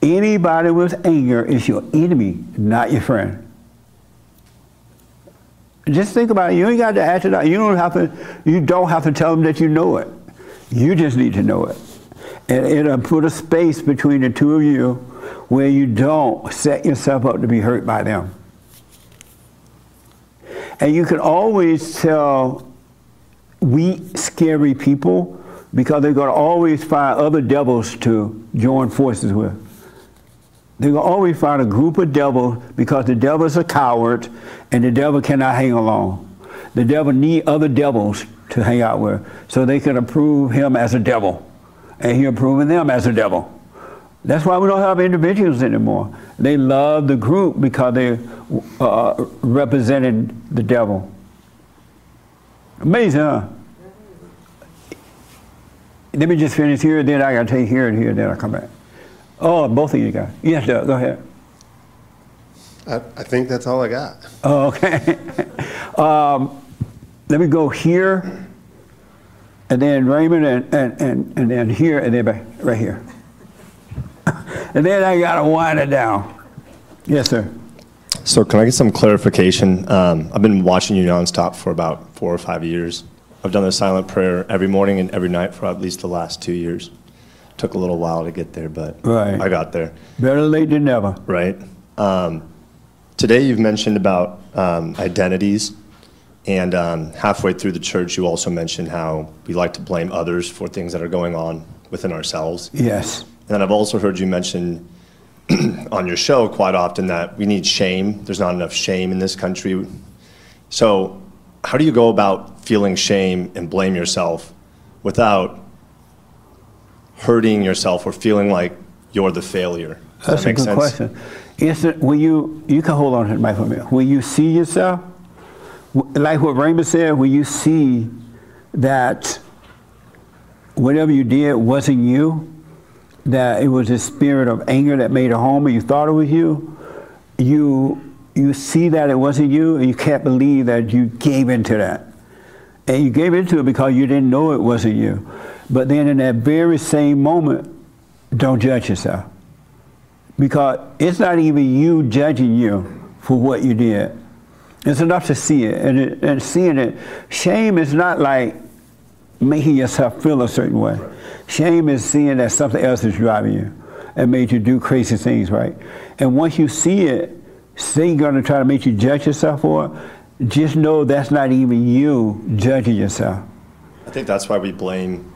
Anybody with anger is your enemy, not your friend. Just think about it. You ain't got to act it out. You don't have to. You don't have to tell them that you know it. You just need to know it, and it'll put a space between the two of you where you don't set yourself up to be hurt by them. And you can always tell weak, scary people because they're going to always find other devils to join forces with. Going to always find a group of devils because the devil is a coward and the devil cannot hang alone. The devil need other devils to hang out with so they can approve him as a devil and he approving them as a devil. That's why we don't have individuals anymore. They love the group because they uh, represented the devil. Amazing, huh? Let me just finish here, then I got to take here and here, then I'll come back. Oh, both of you guys. Yes, Doug, go ahead. I, I think that's all I got. Oh, okay. um, let me go here, and then Raymond, and, and, and, and then here, and then back, right here. and then I got to wind it down. Yes, sir. So, can I get some clarification? Um, I've been watching you nonstop for about four or five years. I've done the silent prayer every morning and every night for at least the last two years. Took a little while to get there, but Right. I got there. Better late than never. Right. Um, today, you've mentioned about um, identities, and um, halfway through the church, you also mentioned how we like to blame others for things that are going on within ourselves. Yes. And I've also heard you mention on your show quite often that we need shame. There's not enough shame in this country. So, how do you go about feeling shame and blame yourself without hurting yourself or feeling like you're the failure? Does That's that a good sense? question. Is it when you you can hold on to the mic for a minute? When you see yourself, like what Raymond said, will you see that whatever you did wasn't you, that it was a spirit of anger that made a home, and you thought it was you, you you see that it wasn't you, and you can't believe that you gave into that, and you gave into it because you didn't know it wasn't you. But then in that very same moment, don't judge yourself because it's not even you judging you for what you did. It's enough to see it, and, it, and seeing it. Shame is not like making yourself feel a certain way. Shame is seeing that something else is driving you and made you do crazy things, right? And once you see it, Satan going to try to make you judge yourself for it. Just know that's not even you judging yourself. I think that's why we blame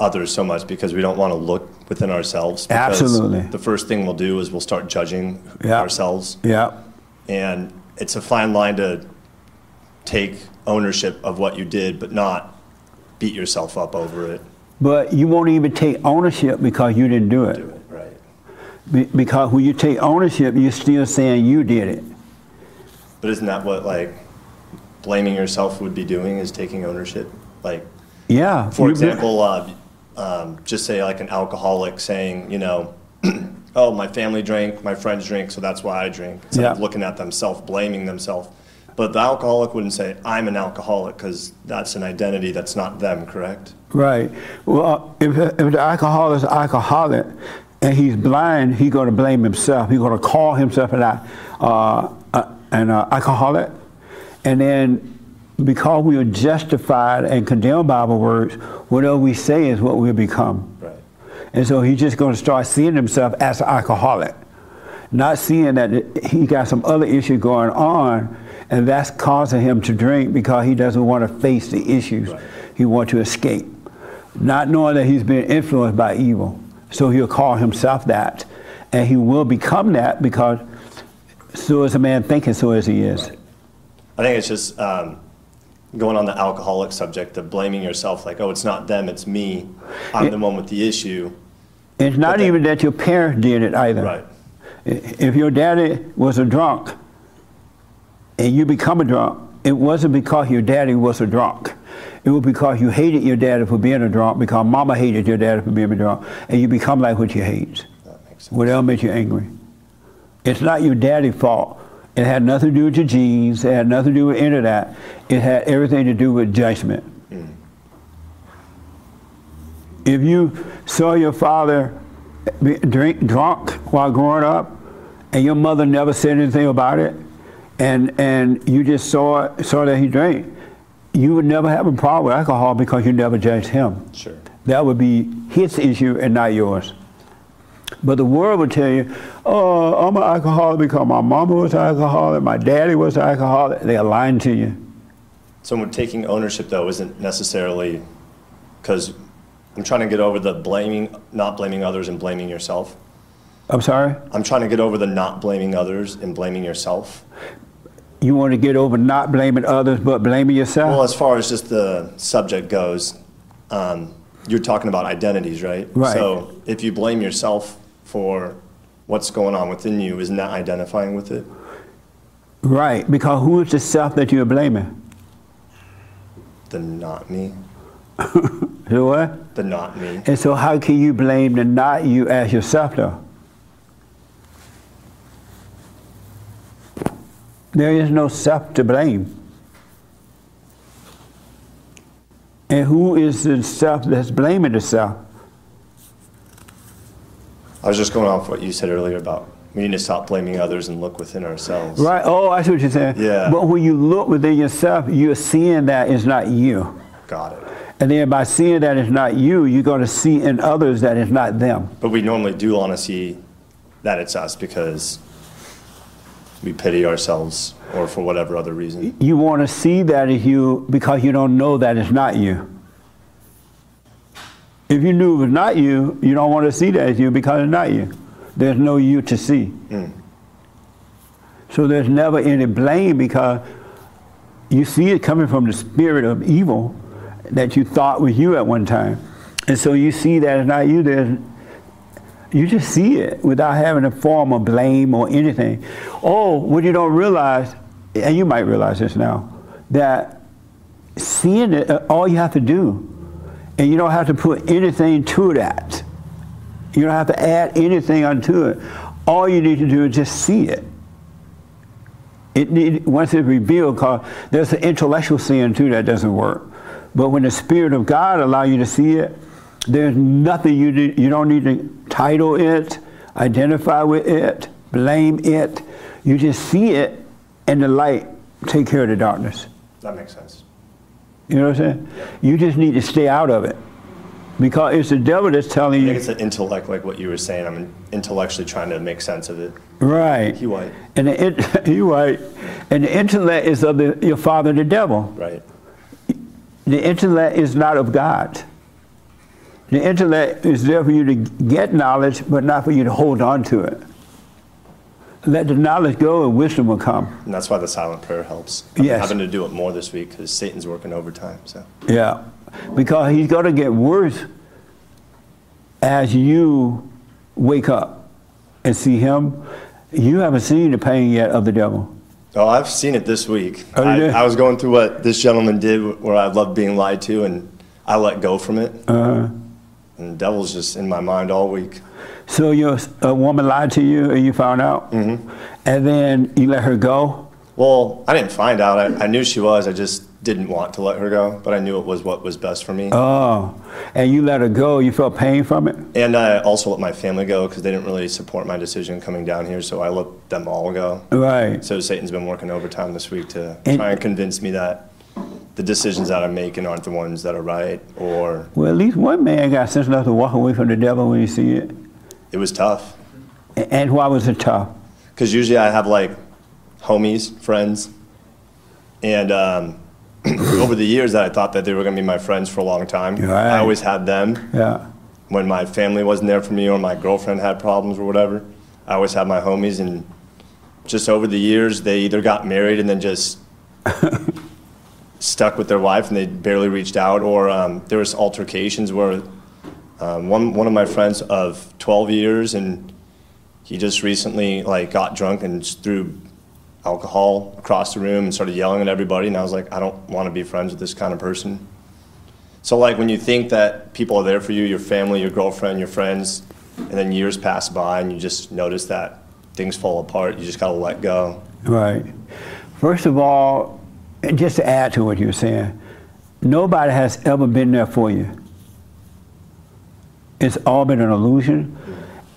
others so much because we don't want to look within ourselves. Absolutely. The first thing we'll do is we'll start judging Yeah. ourselves. Yeah. And it's a fine line to take ownership of what you did, but not beat yourself up over it. But you won't even take ownership because you didn't do it. Right. Be- because when you take ownership, you're still saying you did it. But isn't that what like blaming yourself would be doing? Is taking ownership? Like, Yeah. for example, uh, um, just say like an alcoholic saying, you know, oh, my family drank, my friends drink, so that's why I drink. Instead of Yeah. looking at themselves, blaming themselves. But the alcoholic wouldn't say, I'm an alcoholic, because that's an identity that's not them, correct? Right. Well, if, if the alcoholic is alcoholic and he's blind, he's going to blame himself. He's going to call himself an, uh, uh, an uh, alcoholic. And then because we are justified and condemned by our words, whatever we say is what we will become. Right. And so he's just going to start seeing himself as an alcoholic, not seeing that he got some other issue going on, and that's causing him to drink because he doesn't want to face the issues. He wants to escape, not knowing that he's been influenced by evil. So he'll call himself that, and he will become that because so is a man thinking, so as he is. I think it's just um, going on the alcoholic subject of blaming yourself, like, oh, it's not them, it's me. I'm the one with the issue. It's not even that your parents did it either. Right. If your daddy was a drunk and you become a drunk, it wasn't because your daddy was a drunk. It was because you hated your daddy for being a drunk, because mama hated your daddy for being a drunk, and you become like what you hate. Whatever makes you angry. It's not your daddy's fault. It had nothing to do with your genes. It had nothing to do with any of that. It had everything to do with judgment. Mm. If you saw your father drink drunk while growing up, and your mother never said anything about it, and and you just saw saw that he drank, you would never have a problem with alcohol because you never judged him. Sure. That would be his issue and not yours. But the world would tell you, oh, I'm an alcoholic because my mama was an alcoholic, my daddy was an alcoholic. They're lying to you. So when taking ownership, though, isn't necessarily because I'm trying to get over the blaming, not blaming others and blaming yourself. I'm sorry? I'm trying to get over the not blaming others and blaming yourself. You want to get over not blaming others but blaming yourself? Well, as far as just the subject goes, um, you're talking about identities, right? Right. So if you blame yourself for what's going on within you, isn't that identifying with it? Right, because who is the self that you're blaming? The not me. The what? The not me. And so how can you blame the not you as yourself though? There is no self to blame. And who is the self that's blaming the self? I was just going off what you said earlier about we need to stop blaming others and look within ourselves. Right. Oh, I see what you're saying. Yeah. But when you look within yourself, you're seeing that it's not you. Got it. And then by seeing that it's not you, you're going to see in others that it's not them. But we normally do want to see that it's us because we pity ourselves or for whatever other reason. You want to see that as you because you don't know that it's not you. If you knew it was not you, you don't want to see that as you because it's not you. there's no you to see. Hmm. So there's never any blame because you see it coming from the spirit of evil that you thought was you at one time. And so you see that it's not you, there's, you just see it without having a form of blame or anything. Oh, what you don't realize, and you might realize this now, that seeing it, uh, all you have to do, and you don't have to put anything to that. You don't have to add anything onto it. All you need to do is just see it. It need, once it's revealed, because there's an intellectual seeing too that doesn't work. But when the Spirit of God allow you to see it, there's nothing you need, you don't need to title it, identify with it, blame it. You just see it, and the light take care of the darkness. That makes sense. You know what I'm saying? Yeah. You just need to stay out of it, because it's the devil that's telling I you. think it's an intellect, like what you were saying. I'm intellectually trying to make sense of it. Right. He white. And the in, you right. And the intellect is of the, your father, the devil. Right. The intellect is not of God. The intellect is there for you to get knowledge, but not for you to hold on to it. Let the knowledge go, and wisdom will come. And that's why the silent prayer helps. I'm Yes. having to do it more this week because Satan's working overtime. So Yeah, because he's going to get worse as you wake up and see him. You haven't seen the pain yet of the devil. Oh, I've seen it this week. Oh, I. I was going through what this gentleman did where I loved being lied to and I let go from it. Uh-huh. And the devil's just in my mind all week. So your a woman lied to you, and you found out, mm-hmm. and then you let her go. Well, I didn't find out. I, I knew she was. I just didn't want to let her go, but I knew it was what was best for me. Oh, and you let her go. You felt pain from it. And I also let my family go because they didn't really support my decision coming down here, so I let them all go. Right. So Satan's been working overtime this week to And- try and convince me that the decisions that I'm making aren't the ones that are right, or Well, at least one man got sense enough to walk away from the devil when you see it. it was tough. And why was it tough? Because usually I have like homies, friends, and um, over the years that I thought that they were going to be my friends for a long time. Right. I always had them. Yeah. When my family wasn't there for me or my girlfriend had problems or whatever, I always had my homies. And just over the years, they either got married and then just stuck with their wife and they barely reached out, or um, there was altercations where um, one one of my friends of 12 years and he just recently like got drunk and threw alcohol across the room and started yelling at everybody and I was like I don't want to be friends with this kind of person. So like when you think that people are there for you, your family, your girlfriend, your friends, and then years pass by and you just notice that things fall apart, you just got to let go. Right. First of all, just to add to what you're saying, nobody has ever been there for you. It's all been an illusion.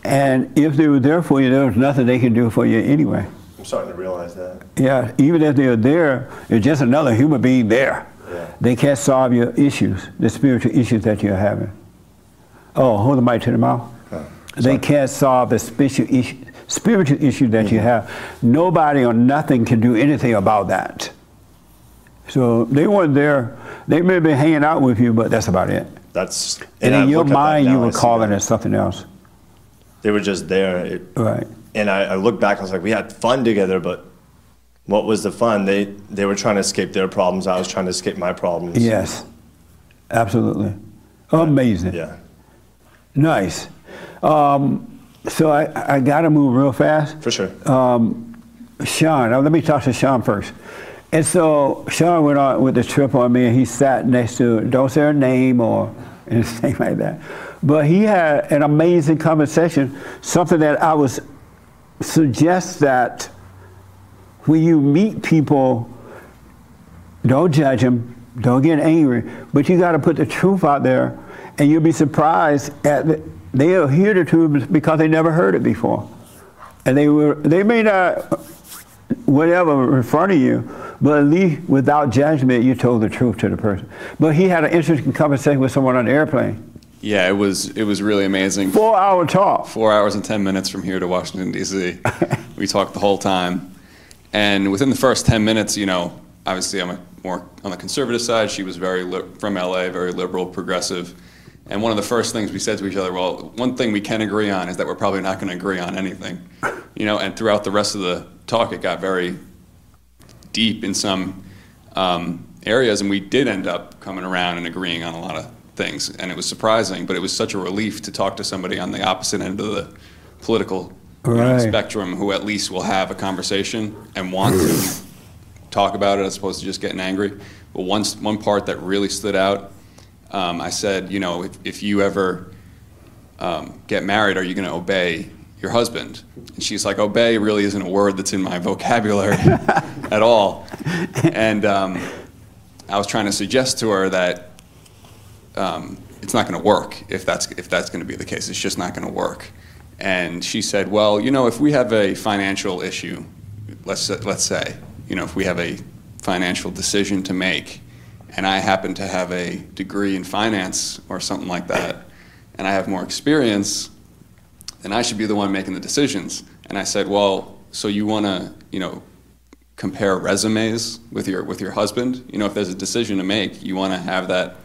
And if they were there for you, there was nothing they can do for you anyway. I'm starting to realize that. Yeah, even if they're there, it's just another human being there. Yeah. They can't solve your issues, the spiritual issues that you're having. Oh, hold the mic to the mouth. they can't solve the spiritual issue, spiritual issue that you mm-hmm. have. Nobody or nothing can do anything about that. So they weren't there. They may have been hanging out with you, but that's about it. That's And, I in your at that mind, you I were calling it something else. They were just there. It, right. And I, I look back, and I was like, we had fun together, but what was the fun? They they were trying to escape their problems. I was trying to escape my problems. Yes, absolutely. Amazing. Yeah. Nice. Um, so I, I got to move real fast. For sure. Um, Sean, let me talk to Sean first. And so Sean went on with the trip on me, and he sat next to, don't say her name or anything like that. But he had an amazing conversation, something that I was suggest that when you meet people, don't judge them, don't get angry, but you got to put the truth out there, and you'll be surprised at the, they'll hear the truth because they never heard it before, and they were they may not whatever in front of you, but at least without judgment, you told the truth to the person. But he had an interesting conversation with someone on the airplane. Yeah, it was it was really amazing. Four hour talk. Four hours and ten minutes from here to Washington D.C. we talked the whole time, and within the first ten minutes, you know, obviously I'm a, more on the conservative side. She was very li- from L.A., very liberal, progressive, And one of the first things we said to each other, well, one thing we can agree on is that we're probably not going to agree on anything. You know, and throughout the rest of the talk, it got very deep in some um, areas, and we did end up coming around and agreeing on a lot of things. And it was surprising, but it was such a relief to talk to somebody on the opposite end of the political you know, Right. spectrum who at least will have a conversation and want to talk about it as opposed to just getting angry. But one, one part that really stood out, um, I said, you know, if, if you ever um, get married, are you going to obey your husband? And she's like, obey really isn't a word that's in my vocabulary at all. And um, I was trying to suggest to her that um, it's not going to work if that's if that's going to be the case. It's just not going to work. And she said, "Well, you know, if we have a financial issue, let's let's say, you know, if we have a financial decision to make, and I happen to have a degree in finance or something like that, and I have more experience, then I should be the one making the decisions." And I said, "Well, so you want to, you know, compare resumes with your with your husband? You know, if there's a decision to make, you want to have that."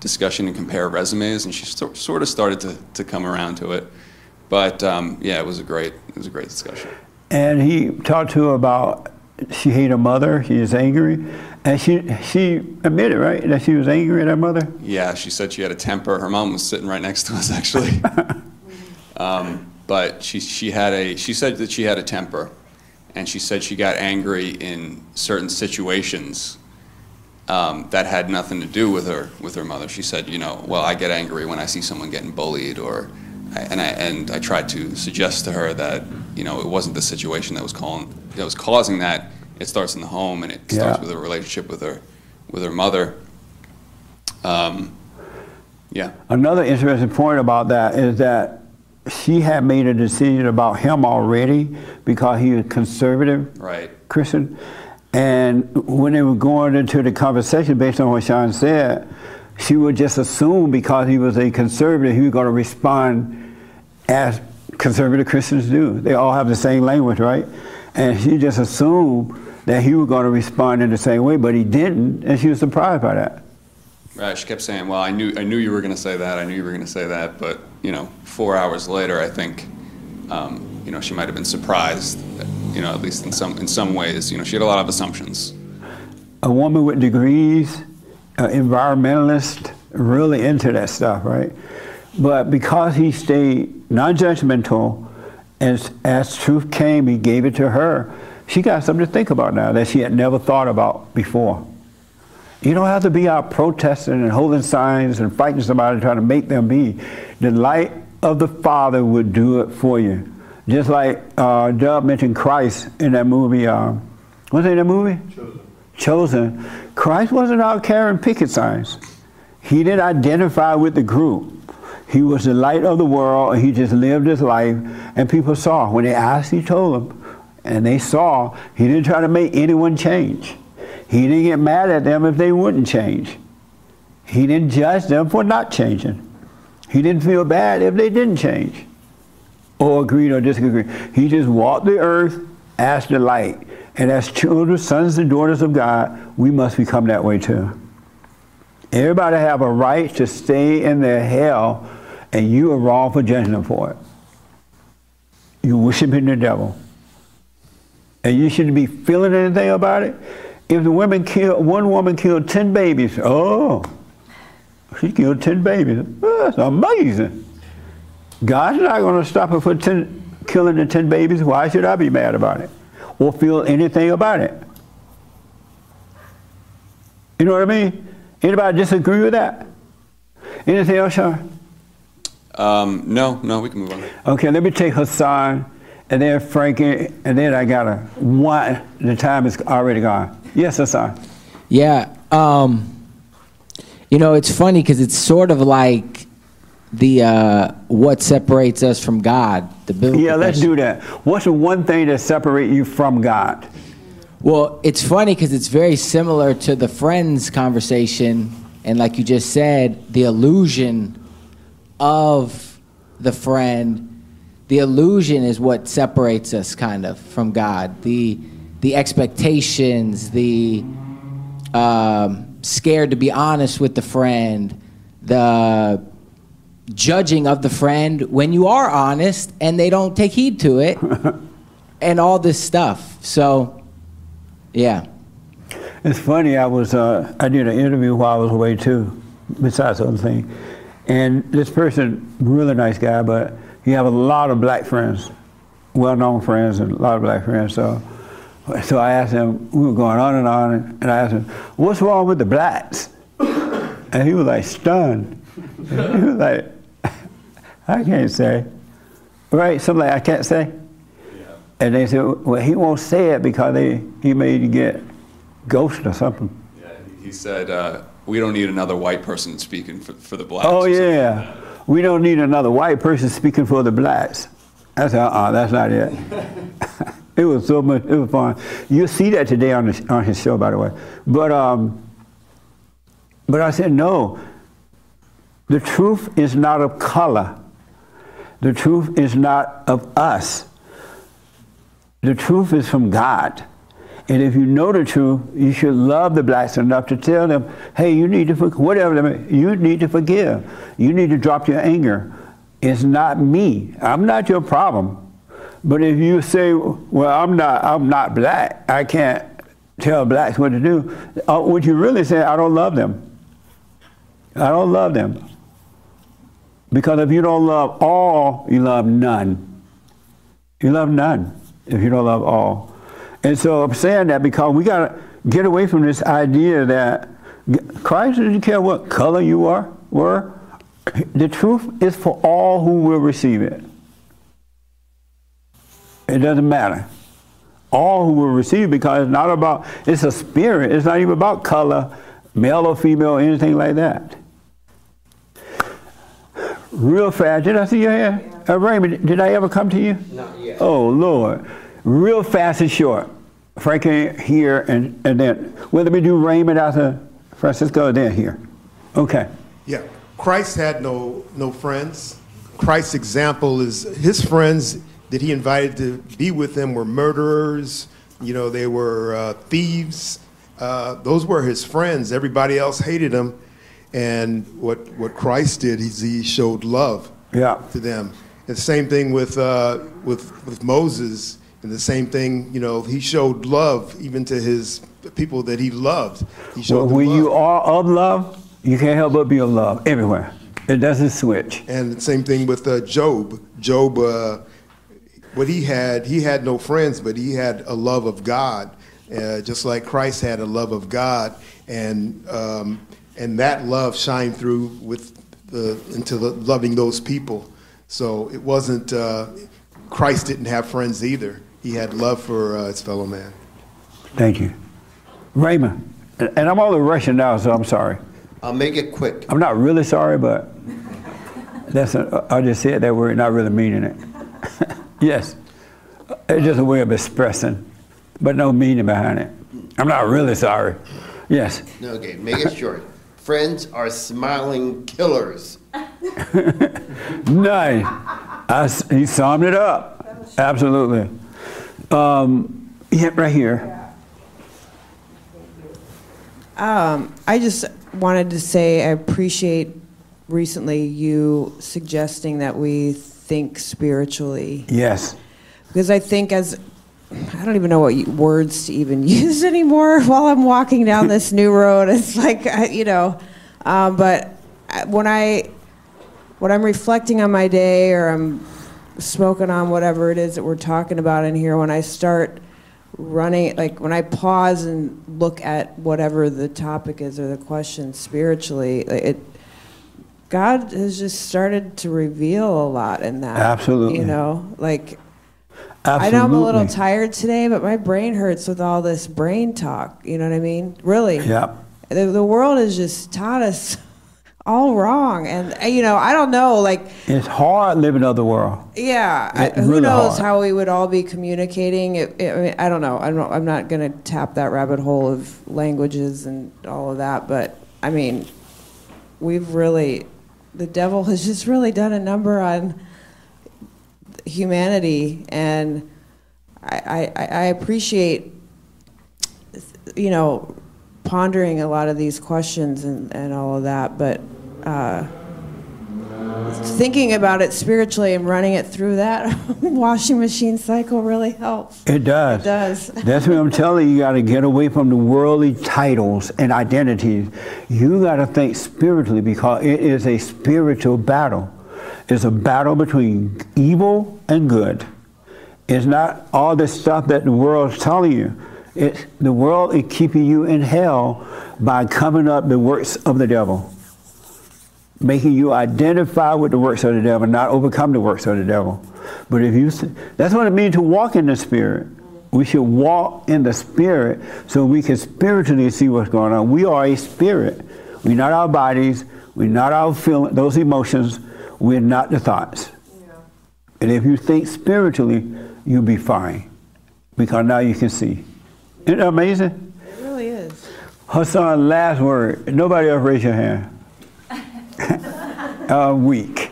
discussion and compare resumes, and she so, sort of started to, to come around to it. But um, yeah, it was a great it was a great discussion. And he talked to her about she hated her mother. She is angry, and she she admitted right that she was angry at her mother. Yeah, she said she had a temper. Her mom was sitting right next to us actually. um, but she she had a she said that she had a temper, and she said she got angry in certain situations um, that had nothing to do with her with her mother. She said, you know, well, I get angry when I see someone getting bullied, or and I and I tried to suggest to her that you know it wasn't the situation that was calling that was causing that. It starts in the home, and it starts with a relationship with her with her mother. Um, yeah. Another interesting point about that is that she had made a decision about him already because he was conservative Right. Christian. And when they were going into the conversation based on what Sean said, she would just assume because he was a conservative, he was going to respond as conservative Christians do. They all have the same language, right? And she just assumed that he was going to respond in the same way, but he didn't, and she was surprised by that. Right. She kept saying, "Well, I knew I knew you were going to say that. I knew you were going to say that." But you know, four hours later, I think, um, you know, she might have been surprised. You know, at least in some in some ways, you know, she had a lot of assumptions. a woman with degrees, uh, environmentalist, really into that stuff, right? But because he stayed non-judgmental, as as truth came, he gave it to her. She got something to think about now that she had never thought about before. You don't have to be out protesting and holding signs and fighting somebody trying to make them be. The light of the Father would do it for you. Just like uh, Dub mentioned Christ in that movie. Uh, what's in that movie? Chosen. Chosen. Christ wasn't out carrying picket signs. He didn't identify with the group. He was the light of the world, and he just lived his life, and people saw. When they asked, he told them, and they saw. He didn't try to make anyone change. He didn't get mad at them if they wouldn't change. He didn't judge them for not changing. He didn't feel bad if they didn't change or agreed or disagreed. He just walked the earth as the light. And as children, sons and daughters of God, we must become that way too. Everybody have a right to stay in their hell, and you are wrong for judging them for it. You're worshiping the devil. And you shouldn't be feeling anything about it. If the women kill, one woman killed 10 babies, oh, she killed 10 babies. That's amazing. God's not going to stop her for 10, killing the 10 babies. Why should I be mad about it or feel anything about it? You know what I mean? Anybody disagree with that? Anything else, Sean? Um, no, no, we can move on. Okay, let me take Hassan and then Frankie, and then I got a one. The time is already gone. Yes, Hassan. Yeah. Um, you know, it's funny because it's sort of like the uh, what separates us from God. The biblical Yeah, let's question. do that. What's the one thing that separates you from God? Well, it's funny because it's very similar to the friends conversation, and like you just said, the illusion of the friend. The illusion is what separates us, kind of, from God. The the expectations, the um, scared to be honest with the friend, the judging of the friend when you are honest and they don't take heed to it and all this stuff. So, yeah. It's funny. I was uh, I did an interview while I was away too, besides other things. And this person, really nice guy, but he have a lot of black friends, well-known friends, and a lot of black friends. So, so I asked him. We were going on and on, and I asked him, "What's wrong with the blacks?" And he was like stunned. he was like, "I can't say." Right? Something like I can't say. And they said, "Well, he won't say it because they, he made you get ghost or something." Yeah, He said, uh, "We don't need another white person speaking for, for the blacks." Oh yeah, we don't need another white person speaking for the blacks. That's uh-uh, that's not it. It was so much. It was fun. You'll see that today on the, on his show, by the way. But um, but I said no. The truth is not of color. The truth is not of us. The truth is from God. And if you know the truth, you should love the blacks enough to tell them, hey, you need to, for- whatever, you need to forgive. You need to drop your anger. It's not me. I'm not your problem. But if you say, well, I'm not, I'm not black, I can't tell blacks what to do, uh, what you really say, I don't love them. I don't love them. Because if you don't love all, you love none. You love none if you don't love all. And so I'm saying that because we got to get away from this idea that Christ doesn't care what color you are, were. The truth is for all who will receive it. It doesn't matter. All who will receive because it's not about, it's a spirit. It's not even about color, male or female, or anything like that. Real fast, did I see your hand? Uh, Raymond, did I ever come to you? Not yet. Oh, Lord. Real fast and short. Frankie here, and, and then, well, let me do Raymond after Francisco, then here. Okay. Yeah, Christ had no no friends. Christ's example is his friends that he invited to be with him were murderers. You know, they were uh, thieves. Uh, those were his friends. Everybody else hated him. And what what Christ did is he showed love Yeah. to them. And the same thing with uh, with with Moses. And the same thing, you know, he showed love even to his people that he loved. He Well, showed them when love. you are of love, you can't help but be of love everywhere. It doesn't switch. And the same thing with uh, Job. Job, uh, what he had, he had no friends, but he had a love of God, uh, just like Christ had a love of God, and um, and that love shined through with the, into the, loving those people. So it wasn't uh, Christ didn't have friends either. He had love for uh, his fellow man. Thank you. Raymond, and and I'm only rushing now, so I'm sorry. I'll make it quick. I'm not really sorry, but that's a, I just said that word, not really meaning it. Yes, it's just a way of expressing, but no meaning behind it. I'm not really sorry. Yes. Okay, make it short. Friends are smiling killers. Nice. I s he summed it up. Absolutely. Um, yeah, right here. Um, I just wanted to say I appreciate recently you suggesting that we think spiritually. Yes. Because I think as I don't even know what words to even use anymore while I'm walking down this new road. It's like you know, um, but when I when I'm reflecting on my day or I'm smoking on whatever it is that we're talking about in here, when I start running, like when I pause and look at whatever the topic is or the question spiritually, it God has just started to reveal a lot in that. Absolutely. You know, like I know I'm a little tired today, but my brain hurts with all this brain talk. You know what I mean? Really. Yep. The, the world has just taught us all wrong. And, uh, you know, I don't know, like, It's hard living in the world. yeah, I, who really knows hard. how we would all be communicating? It, it, I, mean, I don't know. I'm not, I'm not going to tap that rabbit hole of languages and all of that. But, I mean, we've really, the devil has just really done a number on humanity. And I, I, I appreciate, you know, pondering a lot of these questions and, and all of that. But, uh, thinking about it spiritually and running it through that washing machine cycle really helps. It does. It does. That's what I'm telling you. You got to get away from the worldly titles and identities. You got to think spiritually because it is a spiritual battle. It's a battle between evil and good. It's not all the stuff that the world's telling you. It's the world is keeping you in hell by covering up the works of the devil, making you identify with the works of the devil, not overcome the works of the devil. But if you, that's what it means to walk in the spirit. We should walk in the spirit so we can spiritually see what's going on. We are a spirit. We're not our bodies. We're not our feeling, those emotions. We're not the thoughts. And if you think spiritually, you'll be fine. Because now you can see. Isn't that amazing? It really is. Hassan, last word. Nobody else raise your hand. Uh, week.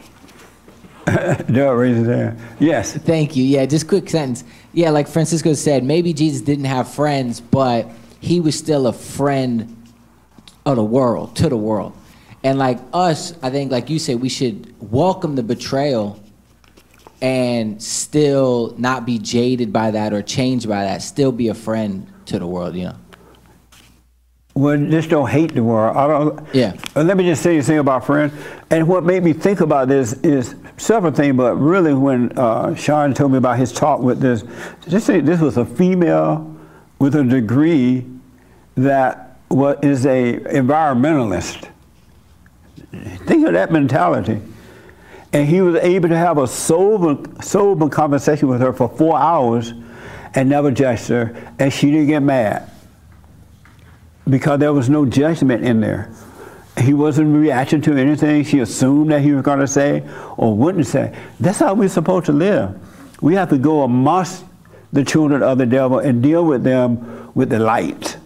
Raise his hand. Yes. Thank you. Yeah, just quick sentence. Yeah, like Francisco said, maybe Jesus didn't have friends, but he was still a friend of the world, to the world. And like us, I think, like you said, we should welcome the betrayal and still not be jaded by that or changed by that. Still be a friend to the world, you know? Well, just don't hate the world. I don't. Yeah. Uh, let me just say something about friends. And what made me think about this is several things, but really when uh, Sean told me about his talk with this, just say this was a female with a degree that what is a environmentalist. Think of that mentality. And he was able to have a sober, sober conversation with her for four hours and never judged her, and she didn't get mad because there was no judgment in there. He wasn't reacting to anything she assumed that he was going to say or wouldn't say. That's how we're supposed to live. We have to go amongst the children of the devil and deal with them with the light.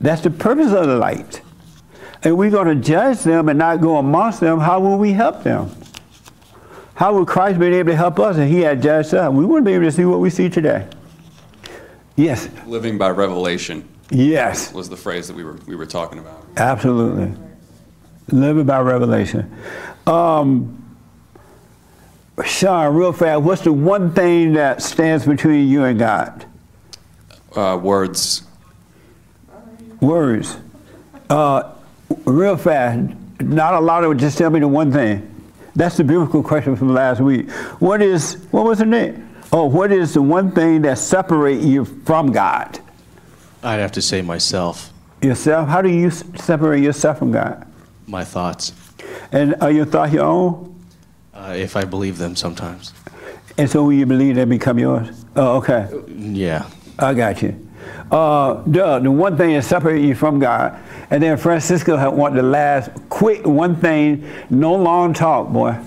That's the purpose of the light. And we're going to judge them and not go amongst them. How will we help them? How would Christ be able to help us if he had judged us? We wouldn't be able to see what we see today. Yes. Living by revelation Yes. was the phrase that we were we were talking about. Absolutely. Living by revelation. Um, Sean, real fast, what's the one thing that stands between you and God? Uh, words. Words. Uh, real fast, not a lot of it, just tell me the one thing. That's the biblical question from last week. What is, what was the name? Oh, what is the one thing that separates you from God? I'd have to say myself, Yourself? How do you separate yourself from God? my thoughts, And are your thoughts your own? uh, if I believe them sometimes. And so when you believe they become yours? Oh, okay. Yeah. I got you. Uh, Doug, the one thing that separates you from God, and then Francisco had want the last quick one thing, no long talk, boy.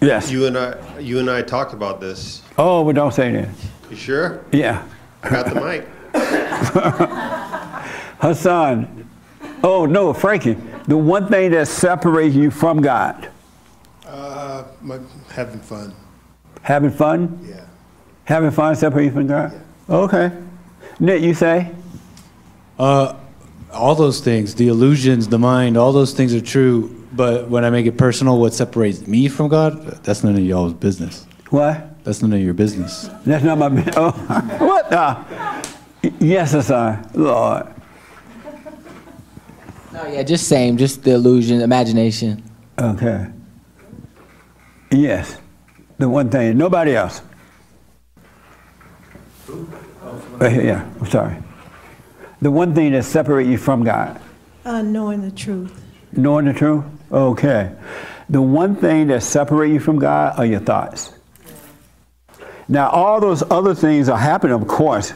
Yes. You and I, you and I talked about this. Oh, but don't say that. You sure? Yeah. I got the mic. Hassan. Oh no, Frankie. The one thing that separates you from God, Uh, my, having fun. having fun. Yeah. Having fun separates you from God. Okay. Nick, you say? Uh, all those things, the illusions, the mind, all those things are true. But when I make it personal, what separates me from God, that's none of y'all's business. What? That's none of your business. That's not my business. Oh, what? the? yes, Hassan. Lord. No, yeah, just same, just the illusion, imagination. Okay. Yes. The one thing. Nobody else. Right yeah, I'm sorry. The one thing that separates you from God, Uh, knowing the truth. knowing the truth. Okay. The one thing that separates you from God are your thoughts. Now, all those other things are happening, of course.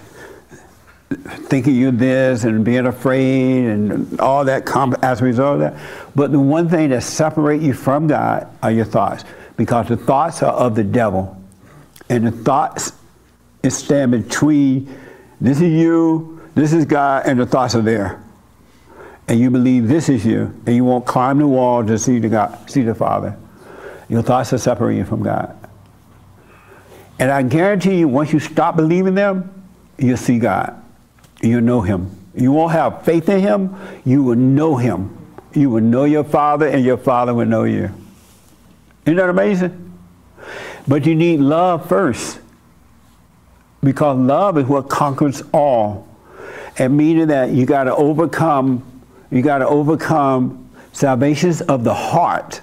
Thinking you're this and being afraid and all that as a result of that. But the one thing that separates you from God are your thoughts. Because the thoughts are of the devil. And the thoughts is stand between this is you, this is God, and the thoughts are there. And you believe this is you, and you won't climb the wall to see the God, see the Father. Your thoughts are separating you from God. And I guarantee you, once you stop believing them, you'll see God. You'll know Him. You won't have faith in Him, you will know Him. You will know your Father, and your Father will know you. Isn't that amazing? But you need love first. Because love is what conquers all. And meaning that you got to overcome, you got to overcome salvations of the heart.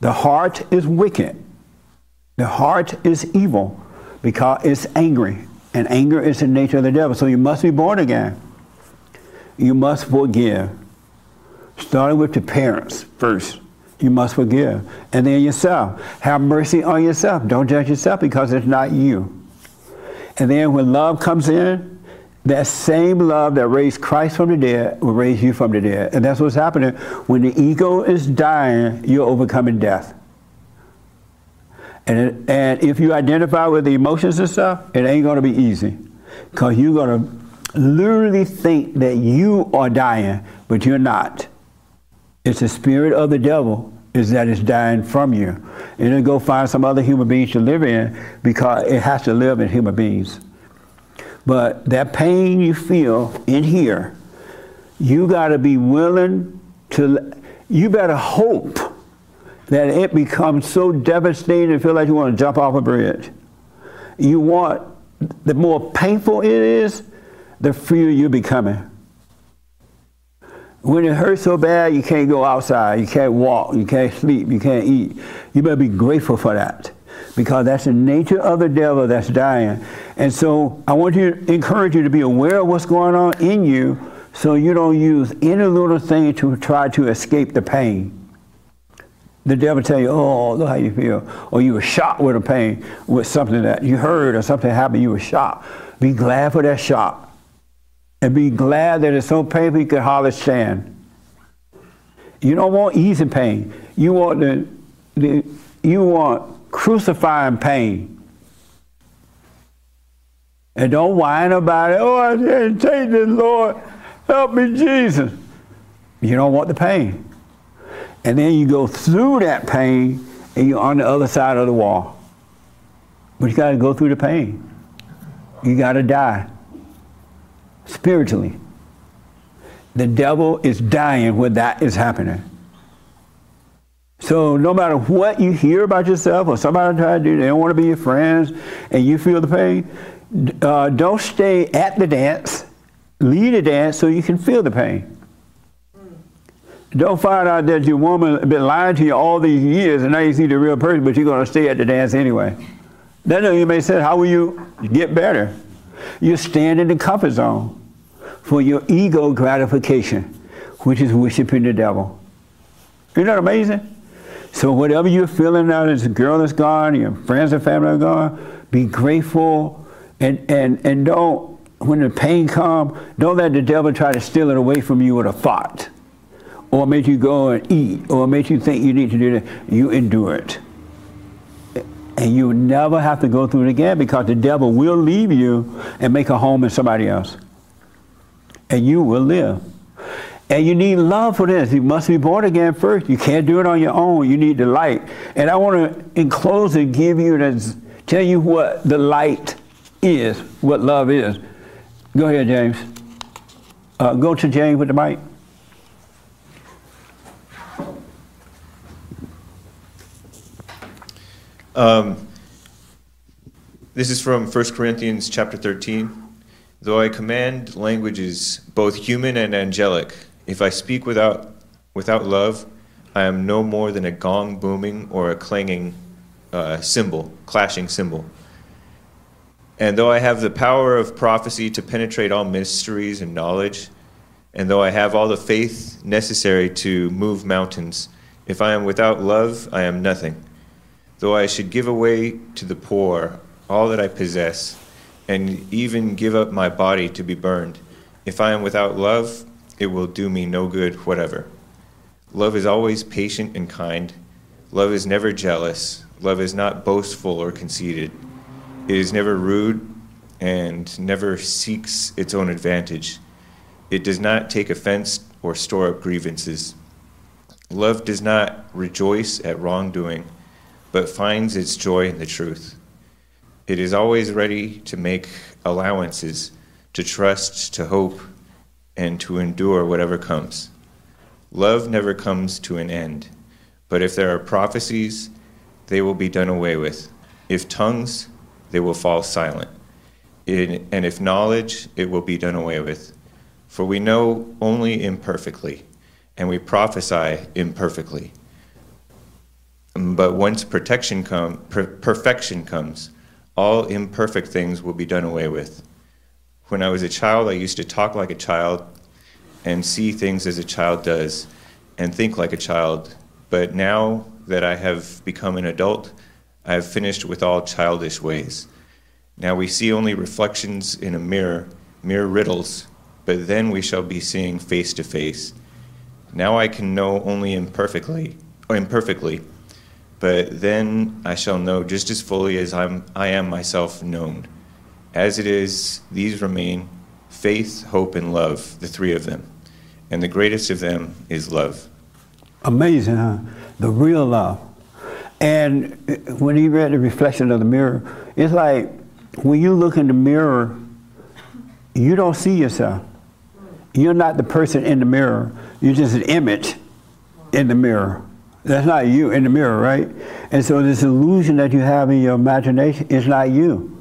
The heart is wicked. The heart is evil because it's angry. And anger is the nature of the devil. So you must be born again. You must forgive. Starting with the parents first. You must forgive. And then yourself. Have mercy on yourself. Don't judge yourself because it's not you. And then when love comes in, that same love that raised Christ from the dead will raise you from the dead. And that's what's happening. When the ego is dying, you're overcoming death. And, it, and if you identify with the emotions and stuff, it ain't going to be easy. Because you're going to literally think that you are dying, but you're not. It's the spirit of the devil is that it's dying from you. And then go find some other human beings to live in because it has to live in human beings. But that pain you feel in here, you got to be willing to, you better hope that it becomes so devastating and feel like you want to jump off a bridge. You want, the more painful it is, the freer you're becoming. When it hurts so bad, you can't go outside, you can't walk, you can't sleep, you can't eat. You better be grateful for that because that's the nature of the devil that's dying. And so I want to encourage you to be aware of what's going on in you so you don't use any little thing to try to escape the pain. The devil tell you, oh, look how you feel. Or you were shocked with a pain, with something that you heard or something happened, you were shocked. Be glad for that shock and be glad that it's so painful you can hardly stand. You don't want easy pain. You want the, the you want crucifying pain. And don't whine about it. Oh, I can't take this, Lord. Help me, Jesus. You don't want the pain. And then you go through that pain and you're on the other side of the wall. But you got to go through the pain. You got to die spiritually. The devil is dying when that is happening. So no matter what you hear about yourself or somebody try to do, they don't want to be your friends, and you feel the pain, uh, don't stay at the dance. Lead a dance so you can feel the pain. Don't find out that your woman been lying to you all these years and now you see the real person, but you're going to stay at the dance anyway. That doesn't make sense. How will you get better? You stand in the comfort zone for your ego gratification, which is worshiping the devil. Isn't that amazing? So whatever you're feeling now, a girl that's gone, your friends and family are gone, be grateful and, and, and don't, when the pain comes, don't let the devil try to steal it away from you with a thought or make you go and eat or make you think you need to do that. You endure it. And you never have to go through it again because the devil will leave you and make a home in somebody else and you will live. And you need love for this. You must be born again first. You can't do it on your own. You need the light. And I want to, in closing, give you this, tell you what the light is, what love is. Go ahead, James. Uh, go to James with the mic. Um, this is from 1 Corinthians chapter 13. Though I command languages both human and angelic, if I speak without, without love, I am no more than a gong booming or a clanging uh, cymbal, clashing cymbal. And though I have the power of prophecy to penetrate all mysteries and knowledge, and though I have all the faith necessary to move mountains, if I am without love, I am nothing. Though I should give away to the poor all that I possess, and even give up my body to be burned. If I am without love, it will do me no good whatever. Love is always patient and kind. Love is never jealous. Love is not boastful or conceited. It is never rude and never seeks its own advantage. It does not take offense or store up grievances. Love does not rejoice at wrongdoing, but finds its joy in the truth. It is always ready to make allowances, to trust, to hope, and to endure whatever comes. Love never comes to an end. But if there are prophecies, they will be done away with. If tongues, they will fall silent. And if knowledge, it will be done away with. For we know only imperfectly, and we prophesy imperfectly. But once protection come, per- perfection comes, all imperfect things will be done away with. When I was a child, I used to talk like a child and see things as a child does and think like a child. But now that I have become an adult, I have finished with all childish ways. Now we see only reflections in a mirror, mere riddles, but then we shall be seeing face to face. Now I can know only imperfectly, imperfectly, but then I shall know just as fully as I'm, I am myself known. As it is, these remain faith, hope, and love, the three of them. And the greatest of them is love. Amazing, huh? The real love. And when he read the reflection of the mirror, it's like when you look in the mirror, you don't see yourself. You're not the person in the mirror. You're just an image in the mirror. That's not you in the mirror, right? And so this illusion that you have in your imagination is not you.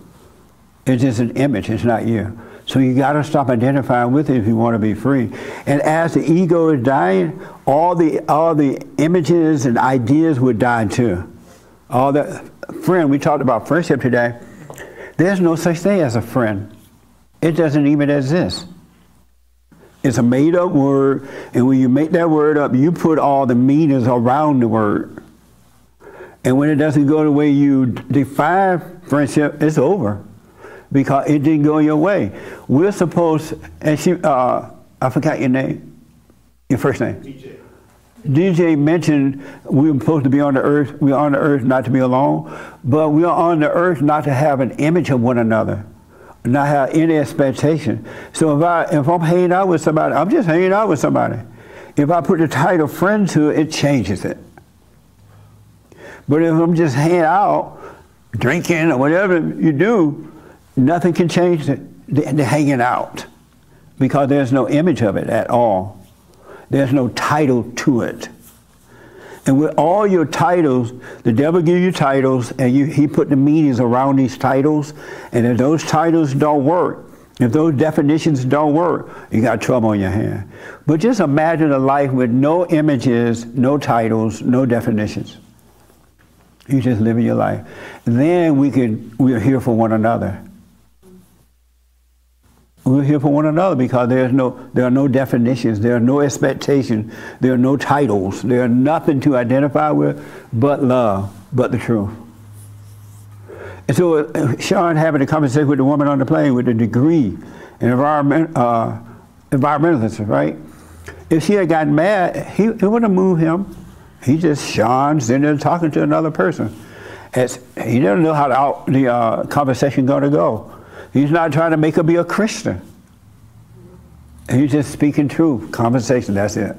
It's just an image, it's not you. So you got to stop identifying with it if you want to be free. And as the ego is dying, all the all the images and ideas would die too. All that friend, we talked about friendship today. There's no such thing as a friend. It doesn't even exist. It's a made up word, and when you make that word up, you put all the meanings around the word. And when it doesn't go the way you define friendship, it's over because it didn't go your way. We're supposed, and she, uh, I forgot your name, your first name. DJ. DJ mentioned we were supposed to be on the earth. We're on the earth not to be alone, but we are on the earth not to have an image of one another not have any expectation. So if I if I'm hanging out with somebody, I'm just hanging out with somebody. If I put the title friend to it, it changes it. But if I'm just hanging out, drinking or whatever you do, nothing can change the, the, the hanging out because there's no image of it at all. There's no title to it. And with all your titles, the devil give you titles, and you, he put the meanings around these titles. And if those titles don't work, if those definitions don't work, you got trouble on your hand. But just imagine a life with no images, no titles, no definitions. You just living your life. Then we can we're here for one another. We're here for one another because there's no, there are no definitions, there are no expectations, there are no titles, there are nothing to identify with but love, but the truth. And so uh, Sean having a conversation with the woman on the plane with a degree in environment, uh, environmentalist, right? If she had gotten mad, he, it wouldn't have moved him. He just Sean's sitting there talking to another person. He doesn't know how the uh, conversation going to go. He's not trying to make her be a Christian. He's just speaking truth, conversation, that's it.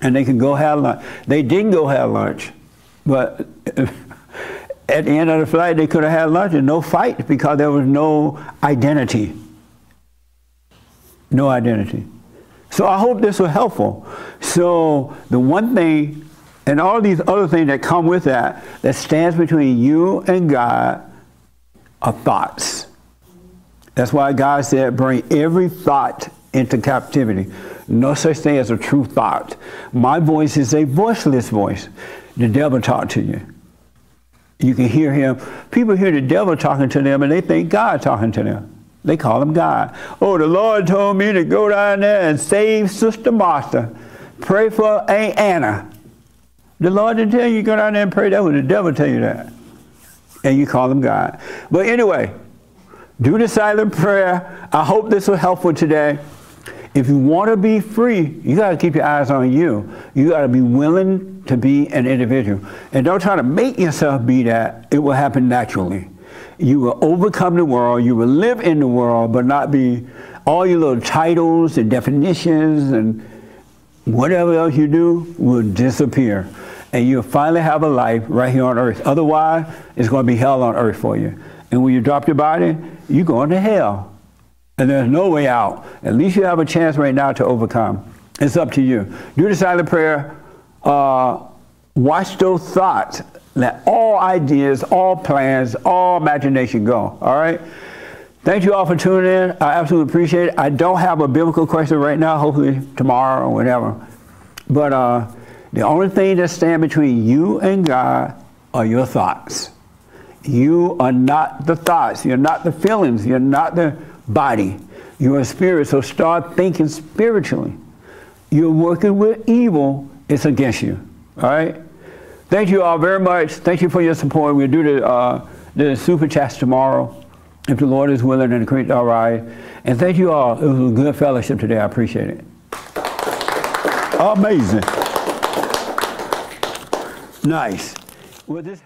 And they can go have lunch. They didn't go have lunch, but at the end of the flight, they could have had lunch and no fight because there was no identity. No identity. So I hope this was helpful. So the one thing, and all these other things that come with that, that stands between you and God are thoughts. That's why God said, bring every thought into captivity. No such thing as a true thought. My voice is a voiceless voice. The devil talk to you. You can hear him. People hear the devil talking to them and they think God talking to them. They call him God. Oh, the Lord told me to go down there and save Sister Martha. Pray for Aunt Anna. The Lord didn't tell you go down there and pray. That was the devil tell you that. And you call him God. But anyway, do the silent prayer. I hope this was helpful today. If you want to be free, you got to keep your eyes on you. You got to be willing to be an individual. And don't try to make yourself be that. It will happen naturally. You will overcome the world. You will live in the world, but not be all your little titles and definitions and whatever else you do will disappear. And you'll finally have a life right here on earth. Otherwise, it's going to be hell on earth for you. And when you drop your body, you're going to hell. And there's no way out. At least you have a chance right now to overcome. It's up to you. Do the silent prayer. Uh, watch those thoughts. Let all ideas, all plans, all imagination go. All right? Thank you all for tuning in. I absolutely appreciate it. I don't have a biblical question right now. Hopefully tomorrow or whatever. But uh, the only thing that stand between you and God are your thoughts. You are not the thoughts. You're not the feelings. You're not the body. You're spirit. So start thinking spiritually. You're working with evil. It's against you. All right. Thank you all very much. Thank you for your support. We'll do the uh, the super chats tomorrow, if the Lord is willing and the creek all right. And thank you all. It was a good fellowship today. I appreciate it. Amazing. Nice. Well, this